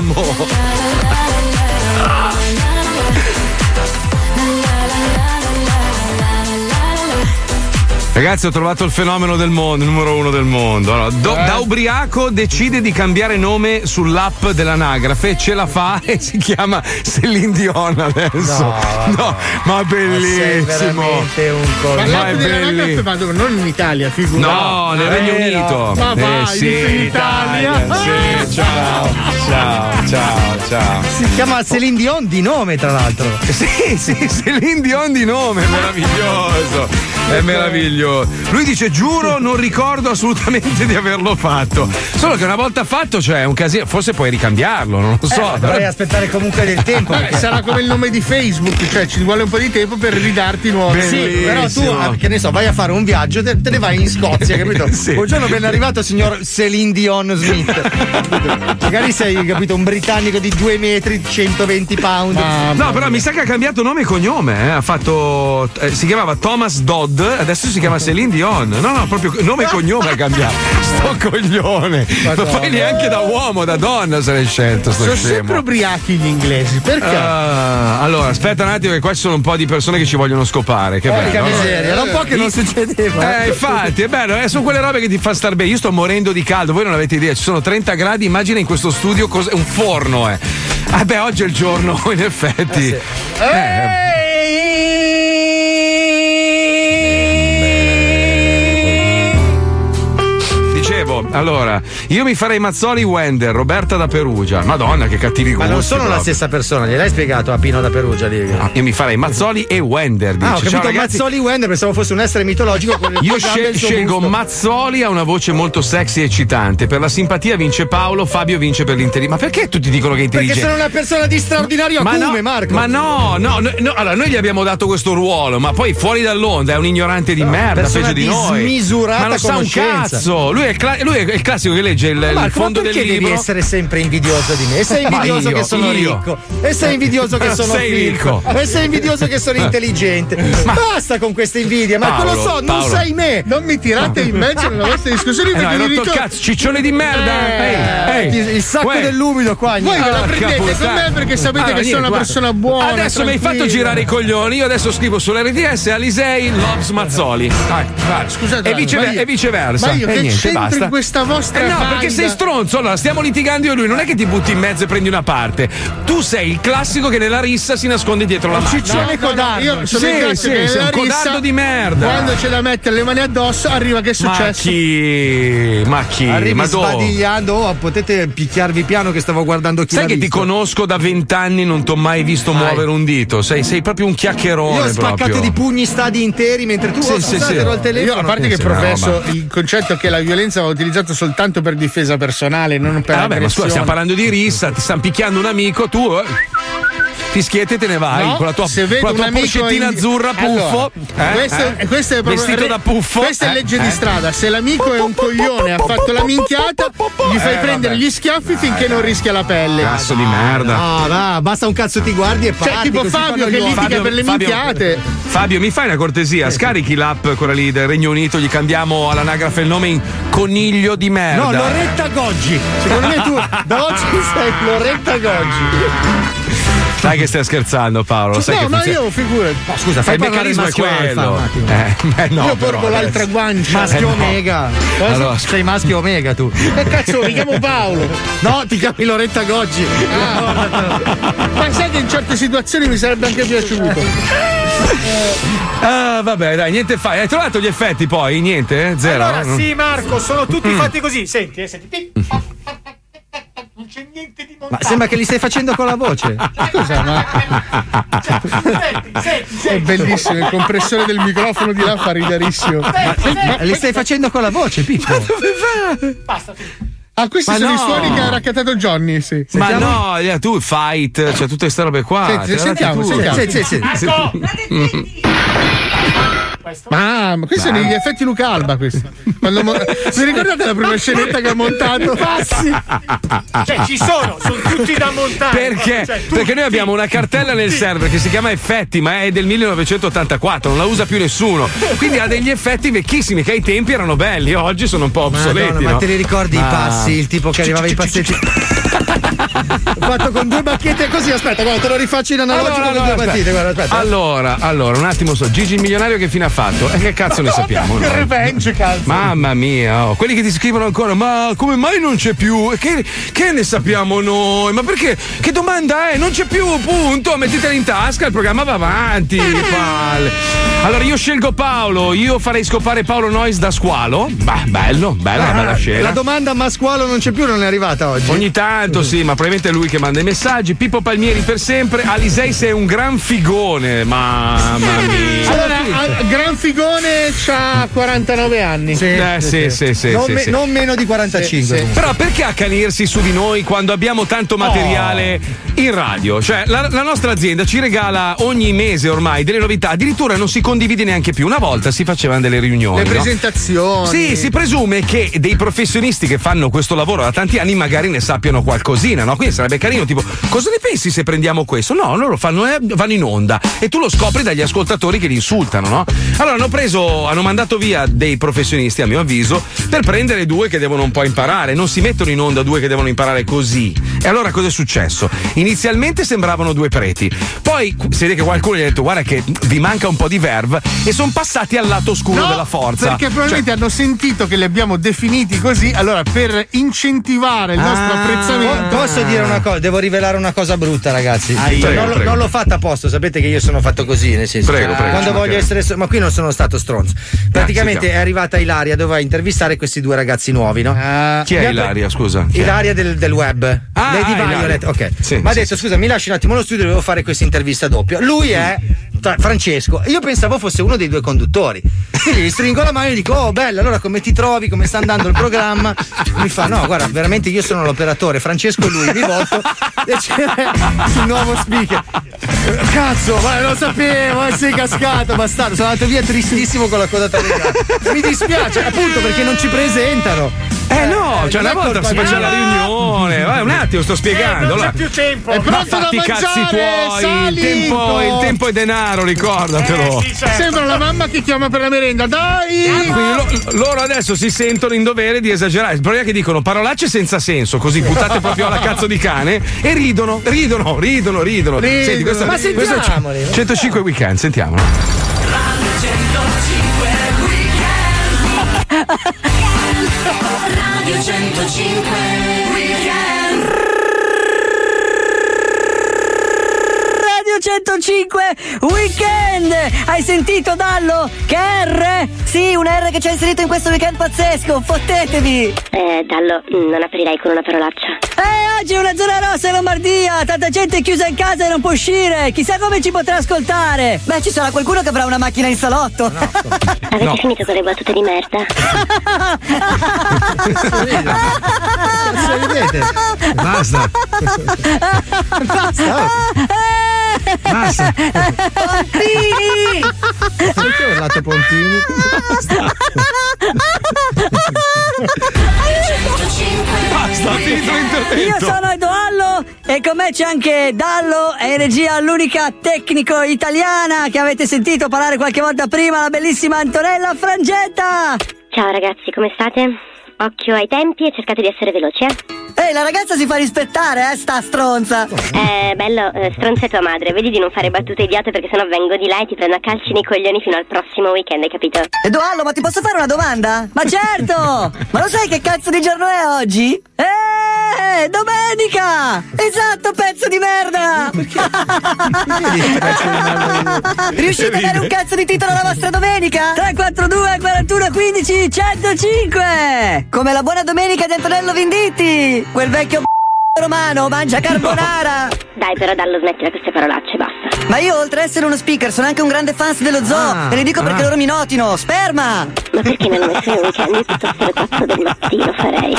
More. Ragazzi, ho trovato il fenomeno del mondo, il numero uno del mondo. Allora, do- Eh. Da ubriaco decide di cambiare nome sull'app dell'anagrafe, ce la fa e si chiama Celine Dion adesso. No, No, ma bellissimo. veramente un Ma Ma è l'app dell'anagrafe, bellissimo. ma non in Italia, figura. No, nel Regno Eh, Unito. Ma Eh, vai, sì, in Italia. Sì, ciao, ciao, ciao, ciao. Si chiama Celine Dion di nome, tra l'altro. Sì, sì, Celine Dion di nome, meraviglioso. È meraviglioso. Lui dice: Giuro, non ricordo assolutamente di averlo fatto. Solo che una volta fatto, cioè, un casino. Forse puoi ricambiarlo, non lo so. Eh, dovrei aspettare comunque del tempo. Eh, perché- sarà come il nome di Facebook, cioè ci vuole un po' di tempo per ridarti nuovi. Sì, però tu, ah, che ne so, vai a fare un viaggio, te, te ne vai in Scozia, capito? Buongiorno, ben arrivato, signor Celine Dion Smith. Magari sei, capito, un britannico di 2 metri, 120 pound. No, però mi sa che ha cambiato nome e cognome. eh. Ha fatto. eh, si chiamava Thomas Dodd, adesso si chiama Celine Dion. No, no, proprio nome e cognome ha cambiato. Sto coglione. Ma Madonna. poi neanche da uomo, da donna se l'hai scelto. Sono scemo. sempre ubriachi gli inglesi, perché? Ah, allora, aspetta un attimo, che qua ci sono un po' di persone che ci vogliono scopare. Che Porca bello. miseria, era un po' che non succedeva. Eh, infatti, è bello, eh, sono quelle robe che ti fa star bene. Io sto morendo di caldo, voi non avete idea, ci sono 30 gradi, immagina in questo studio cos'è un forno, eh. Ah, beh, oggi è il giorno, in effetti. Eh, Allora, io mi farei Mazzoli Wender, Roberta da Perugia. Madonna, che cattivi gusti. Ma non sono la proprio. stessa persona, gliel'hai spiegato a Pino da Perugia lì. Ah, Io mi farei Mazzoli e Wender. Dice. Ah, ho Ciao, capito ragazzi. Mazzoli Wender, pensavo fosse un essere mitologico Io suo scelgo gusto. Mazzoli, ha una voce molto sexy e eccitante. Per la simpatia vince Paolo, Fabio vince per l'intelligenza. Ma perché tutti dicono che è Perché intelligente? sono una persona di straordinario Ma acume, no, Marco. ma no, no, no, no, allora noi gli abbiamo dato questo ruolo, ma poi fuori dall'onda è un ignorante di merda, peggio di, noi. ma non sa un cazzo. Lui è, cla- lui è il classico che legge il, il Marco, fondo ma del perché libro. devi essere sempre invidioso di me? E sei Ma invidioso io, che sono io. ricco. E sei invidioso che sono Sei ricco. E sei invidioso che sono intelligente. Basta con questa invidia, Marco, Paolo, lo so, non Paolo. sei me. Non mi tirate in mezzo nella vostra discussione Eh no, perché hai mi rotto il cazzo, ciccione di merda. Eh, Ehi, il, il sacco Uè. dell'umido qua. Voi ve la prendete con puttana. me perché sapete Allora, che sono niente, una guarda. persona buona. Adesso mi hai fatto girare i coglioni. Io adesso scrivo sull'RDS Alisei Lobs Mazzoli. Scusate, e, ma e viceversa. ma io e che niente, c'entro basta. in questa vostra Eh no, faida? perché sei stronzo. Allora, stiamo litigando io e lui. Non è che ti butti in mezzo e prendi una parte. Tu sei il classico che nella rissa si nasconde dietro la macchina. No, no, no, io sono Sì, il classico sì, che nella rissa, codardo di merda. Quando c'è da mettere le mani addosso, arriva che è Ma successo. chi? Ma chi? Arrivi Ma dove? sbadigliando, oh, potete picchiarvi piano che stavo guardando chi Sai che ti visto. conosco da vent'anni, non ti ho mai visto muovere un dito. Sei, sei proprio un chiacchierone. Io ho spaccato proprio. di pugni stadi interi mentre tu Sì, oh, sì, sì. al telefono. Io, a parte Sì, che sì, professo no, ma- il concetto che la violenza va utilizzato soltanto per difesa personale, non per Eh, vabbè, ma scusa, stiamo parlando di rissa, ti stanno picchiando un amico, tu. Eh, Fischiette e te ne vai No, con la tua, se vedo con la tua in- azzurra puffo. Allora, eh, questo, eh, questo è proprio vestito da puffo. Questa è eh, legge eh. di strada. Se l'amico è un coglione e ha fatto la minchiata, gli fai Eh, prendere vabbè. gli schiaffi finché non rischia la pelle. Cazzo di merda. No, va, basta un cazzo ti guardi e parti. Cioè, tipo Fabio che litiga per le minchiate. Fabio, mi fai una cortesia? Scarichi l'app, quella lì del Regno Unito, gli cambiamo all'anagrafe il nome in coniglio di merda. No, Loretta Goggi. Secondo me tu da oggi sei Loretta Goggi. Dai che stai scherzando Paolo, lo sai no, che ma funziona- io figurati. Ma scusa, Eh, fai il meccanismo è alfa quello. attimo. Eh, eh, no, io porgo l'altra guancia. Maschio Eh, no. Omega. Allora, sei maschio Omega tu. Eh, cazzo, mi chiamo Paolo. No, ti chiami Loretta Goggi. Ma sai che in certe situazioni mi sarebbe anche piaciuto. Ah, vabbè, dai, niente fai. Hai trovato gli effetti poi? Niente? eh? Zero? Allora, sì, Marco, sono tutti Mm. fatti così. Senti, eh, senti. Ma sembra che li stai facendo con la voce. Scusa, ma Senti, senti, senti. è bellissimo. Il compressore del microfono di là fa riderissimo. Ma li stai facendo con la voce, Pippo. Basta. Ah, questi Ma sono no. i suoni che ha raccattato Johnny, sì. Ma no, eh, tu fight, cioè tutte queste robe qua. Senti, sentiamo, sentiamo. Sì, sì, sì. Ma, ma questi sono gli effetti Luca Alba questi. Quando mo- Vi ricordate la prima scenetta che ha montato? Passi. Cioè, ci sono, sono tutti da montare. Perché? Cioè. Perché noi abbiamo una cartella nel server che si chiama Effetti, ma è del 1984, non la usa più nessuno. Quindi ha degli effetti vecchissimi che ai tempi erano belli, oggi sono un po' obsoleti. Madonna, ma no? te li ricordi i Ma- passi? Il tipo che arrivava i passetti. Ho fatto con due bacchette così, aspetta, guarda, te lo rifaccio in analogico Allora, con allora, due battite, aspetta. guarda, aspetta. Allora, allora, un attimo so, Gigi il milionario che fine ha fatto? E che cazzo ne sappiamo? Che revenge, cazzo. Mamma mia, oh, quelli che ti scrivono ancora, ma come mai non c'è più? Che, che ne sappiamo noi? Ma perché? Che domanda è? Non c'è più, punto. Mettetela in tasca, il programma va avanti. palle. Allora io scelgo Paolo, io farei scopare Paolo Nois da squalo. Bah, bello, bella, una bella scena. La domanda ma squalo non c'è più, non è arrivata oggi. Ogni tanto sì, ma probabilmente è lui che manda i messaggi. Pippo Palmieri per sempre. Alisei sei un gran figone. Mamma mia. Allora, Gran Figone c'ha 49 anni. Eh, sì, sì, sì, non, sì, me- sì. non meno di 45. Sì, sì. Però perché accanirsi su di noi quando abbiamo tanto materiale in radio? Cioè, la, la nostra azienda ci regala ogni mese ormai delle novità, addirittura non si condivide neanche più. Una volta si facevano delle riunioni. Le no? presentazioni. Sì, si presume che dei professionisti che fanno questo lavoro da tanti anni magari ne sappiano qualcosina, no? Quindi sarebbe carino, tipo, cosa ne pensi se prendiamo questo? No, loro fanno, eh, vanno in onda e tu lo scopri dagli ascoltatori che li insultano, no? Allora hanno preso, hanno mandato via dei professionisti, a mio avviso, per prendere due che devono un po' imparare. Non si mettono in onda due che devono imparare così. E allora cosa è successo? Inizialmente sembravano due preti, poi si vede che qualcuno gli ha detto guarda che vi manca un po' di verve e sono passati al lato oscuro No, della forza. Perché probabilmente hanno sentito che li abbiamo definiti così, allora per incentivare il nostro Ah, apprezzamento. Posso dire una cosa? Devo rivelare una cosa brutta, ragazzi. Prego, non, prego. non l'ho fatta apposta, sapete che io sono fatto così, nel senso. Prego, che prego, Quando ci voglio essere. Ma qui non non sono stato stronzo. Praticamente è arrivata Ilaria, doveva intervistare questi due ragazzi nuovi, no? Chi è ha- Ilaria, scusa? Ilaria del, del web. Ah, Lady ah, Violet, Ilaria. ok. Sì, Ma ha sì, detto: scusa, mi lasci un attimo allo studio, devo fare questa intervista doppia. Lui è Francesco. Io pensavo fosse uno dei due conduttori. Quindi gli stringo la mano e gli dico: Oh, bella, allora come ti trovi? Come sta andando il programma? Mi fa: No, guarda, veramente io sono l'operatore, Francesco è lui, mi volto e c'era il nuovo speaker. Cazzo, ma lo sapevo, eh, sei cascato, bastardo. Sono andato via tristissimo con la coda tagliata. Mi dispiace, appunto, perché non ci presentano. Eh no, cioè una volta si faceva la riunione. Vai, un attimo, sto spiegando. non c'è più tempo. È Ma pronto da cazzi tuoi. Il tempo, il tempo è denaro, ricordatelo. Sembra la mamma che chiama per la merenda. Dai! Lo- loro adesso si sentono in dovere di esagerare. Il problema è che dicono parolacce senza senso, così buttate proprio alla cazzo di cane e ridono, ridono, ridono, ridono. Ridono. Senti, questo, Ma questo è sentiamoli. 105 weekend, sentiamolo. Radio 105 Weekend 有战斗金牌。105 Weekend! Hai sentito Dallo? Che R? Sì, un R che ci ha inserito in questo weekend pazzesco, fottetevi! Eh, Dallo, non aprirei con una parolaccia. Eh, oggi è una zona rossa in Lombardia, tanta gente è chiusa in casa e non può uscire, chissà come ci potrà ascoltare! Beh, ci sarà qualcuno che avrà una macchina in salotto! Avete finito con le battute di merda? Basta. Basta. Basta. Pompini! Perché ho urlato Pompini? Basta, finito Io sono Edoallo e con me c'è anche Dallo e regia l'unica tecnico italiana che avete sentito parlare qualche volta prima, la bellissima Antonella Frangetta! Ciao ragazzi, come state? Occhio ai tempi e cercate di essere veloci, eh? Ehi, la ragazza si fa rispettare, eh, sta stronza! Eh, bello, eh, stronza è tua madre, vedi di non fare battute idiote perché sennò vengo di là e ti prendo a calci nei coglioni fino al prossimo weekend, hai capito? Edoallo, ma ti posso fare una domanda? Ma certo! ma lo sai che cazzo di giorno è oggi? Eh, domenica! Esatto, pezzo di merda! Riuscite a dare un cazzo di titolo alla vostra domenica? 342 41 15 105! Come la buona domenica di Antonello Venditti! Quel vecchio romano mangia carbonara! Dai però Dallo smettila queste parolacce, basta. Ma io oltre a essere uno speaker sono anche un grande fan dello zoo Ah, e le dico perché ah. loro mi notino! Sperma! Ma perché mi hanno messo in weekend? Piuttosto alle 4 del mattino farei.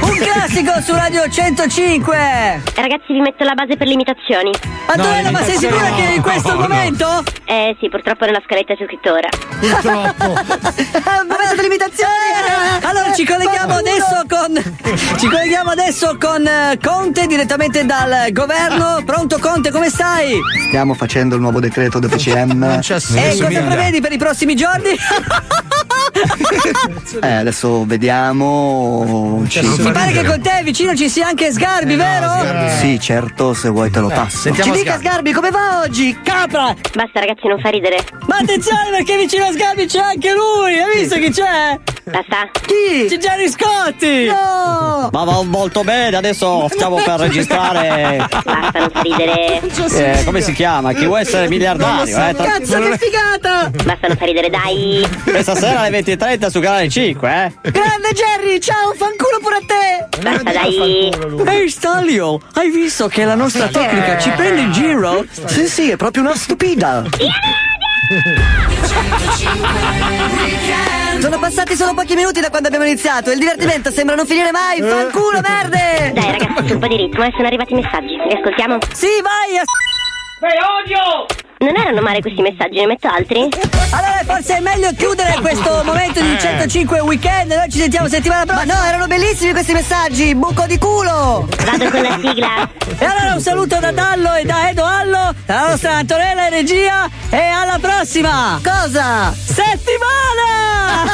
Un classico su Radio 105! Ragazzi vi metto la base per le imitazioni. Antonella, ma sei sicura che in questo il momento? Eh sì, purtroppo nella scaletta c'è scritto ora. Momento dell'imitazione! Allora ci colleghiamo adesso con. Ci colleghiamo adesso con eh, Conte direttamente dal governo. Pronto Conte, come stai? Stiamo facendo il nuovo decreto del PCM. E cosa prevedi per i prossimi giorni? Eh, adesso vediamo. Ci... Mi pare che con te vicino ci sia anche Sgarbi, vero? Sì, certo, se vuoi te lo passo. Ci dica Sgarbi come va oggi? Capra! Basta ragazzi, non fa ridere. Ma attenzione perché vicino a Sgarbi c'è anche lui! Hai visto chi c'è? Basta. Chi? C'è Gianni Scotti! No! Ma va molto bene, adesso stiamo per registrare. Basta, non fa ridere. eh, come si chiama? Chi vuole essere miliardario? Eh? Tra- Cazzo che figata! Basta, non fa ridere, dai. Questa sera alle 20.30 su canale 5, eh? Grande Jerry, ciao, fanculo pure a te! Ehi Stalio, hai visto che la nostra tecnica ci prende in giro? Sì, sì, è proprio una stupida. Sono passati solo pochi minuti da quando abbiamo iniziato e il divertimento sembra non finire mai, fanculo merde! Dai ragazzi, su un po' di ritmo, eh, sono arrivati i messaggi. Li ascoltiamo? Sì, vai! Odio! Non erano male questi messaggi, ne metto altri? Allora forse è meglio chiudere questo momento di 105 weekend, noi ci sentiamo settimana prossima. Ma no, erano bellissimi questi messaggi, buco di culo! Vado con la sigla. E allora un saluto da Dallo e da Edo Allo, dalla nostra Antonella in regia e alla prossima! Cosa? Settimana!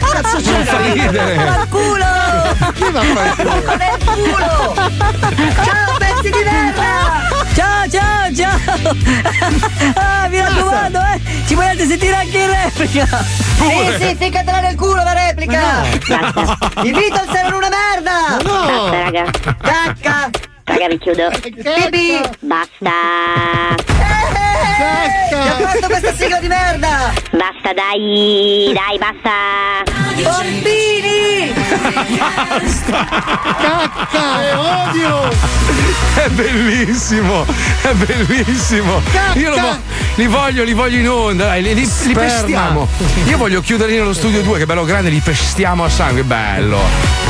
Cazzo c'è da ridere? Al culo! Chi va a fare Nel culo! Ciao pezzi di merda! Ciao ciao ciao! Ah, mi raccomando, eh! Ci volete sentire anche in replica! Sì, sì, ficatela nel culo la replica! Invito a essere una merda! Raga. Cacca! Raga, vi chiudo. Bibi! Basta. Che ha fatto questa sigla di merda! Basta, dai. Dai, basta. Bombini! Cacca! E odio! È bellissimo, è bellissimo. Io lo vo- li voglio, li voglio in onda, dai, li, li- li pestiamo. Io voglio chiuderli nello studio 2, che bello grande, li pestiamo a sangue, bello.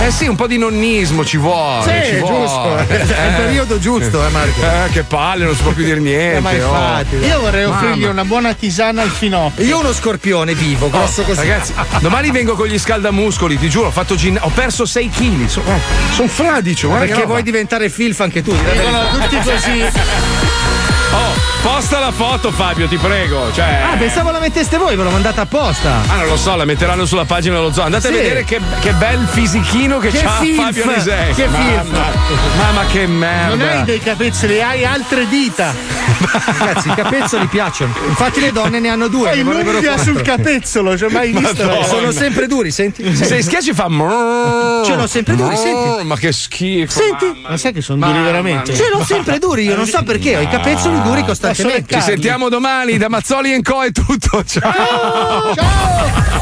Eh sì, un po' di nonnismo ci vuole. Sì, ci vuole. giusto. È il periodo giusto, eh, Marco. Eh, che palle, non si può più dire niente. Eh, ma oh. infatti. Io vorrei Mamma. offrirgli una buona tisana al finocchio. Io uno scorpione vivo, grosso così. Ragazzi, domani vengo con gli scaldamuscoli, ti giuro, ho fatto gin- ho perso 6 kg. Sono son fradicio, guarda Perché vuoi diventare filf anche tu? verità. tutti così. Oh, posta la foto, Fabio, ti prego. Cioè. Ah, pensavo la metteste voi, ve l'ho mandata apposta. Ah, non lo so, la metteranno sulla pagina dello zoo. Andate Sì. a vedere che, che bel fisichino che, Che c'ha filf, Fabio Lisei. che mamma, mamma che merda. Non hai dei capezzoli, hai altre dita. Ragazzi, i capezzoli piacciono. Infatti le donne ne hanno due. Ne vorrebbero l'unghia sul capezzolo, ci hai mai visto? Madonna. Sono sempre duri, senti? Se schiacci fa. Ce l'ho sempre duri, senti. Ma che schifo. Senti? Ma sai che sono duri veramente? Ce l'ho sempre duri, io non so perché, ho i capezzoli duri costantemente. Ci sentiamo domani da Mazzoli Co. è tutto. Ciao. Ciao!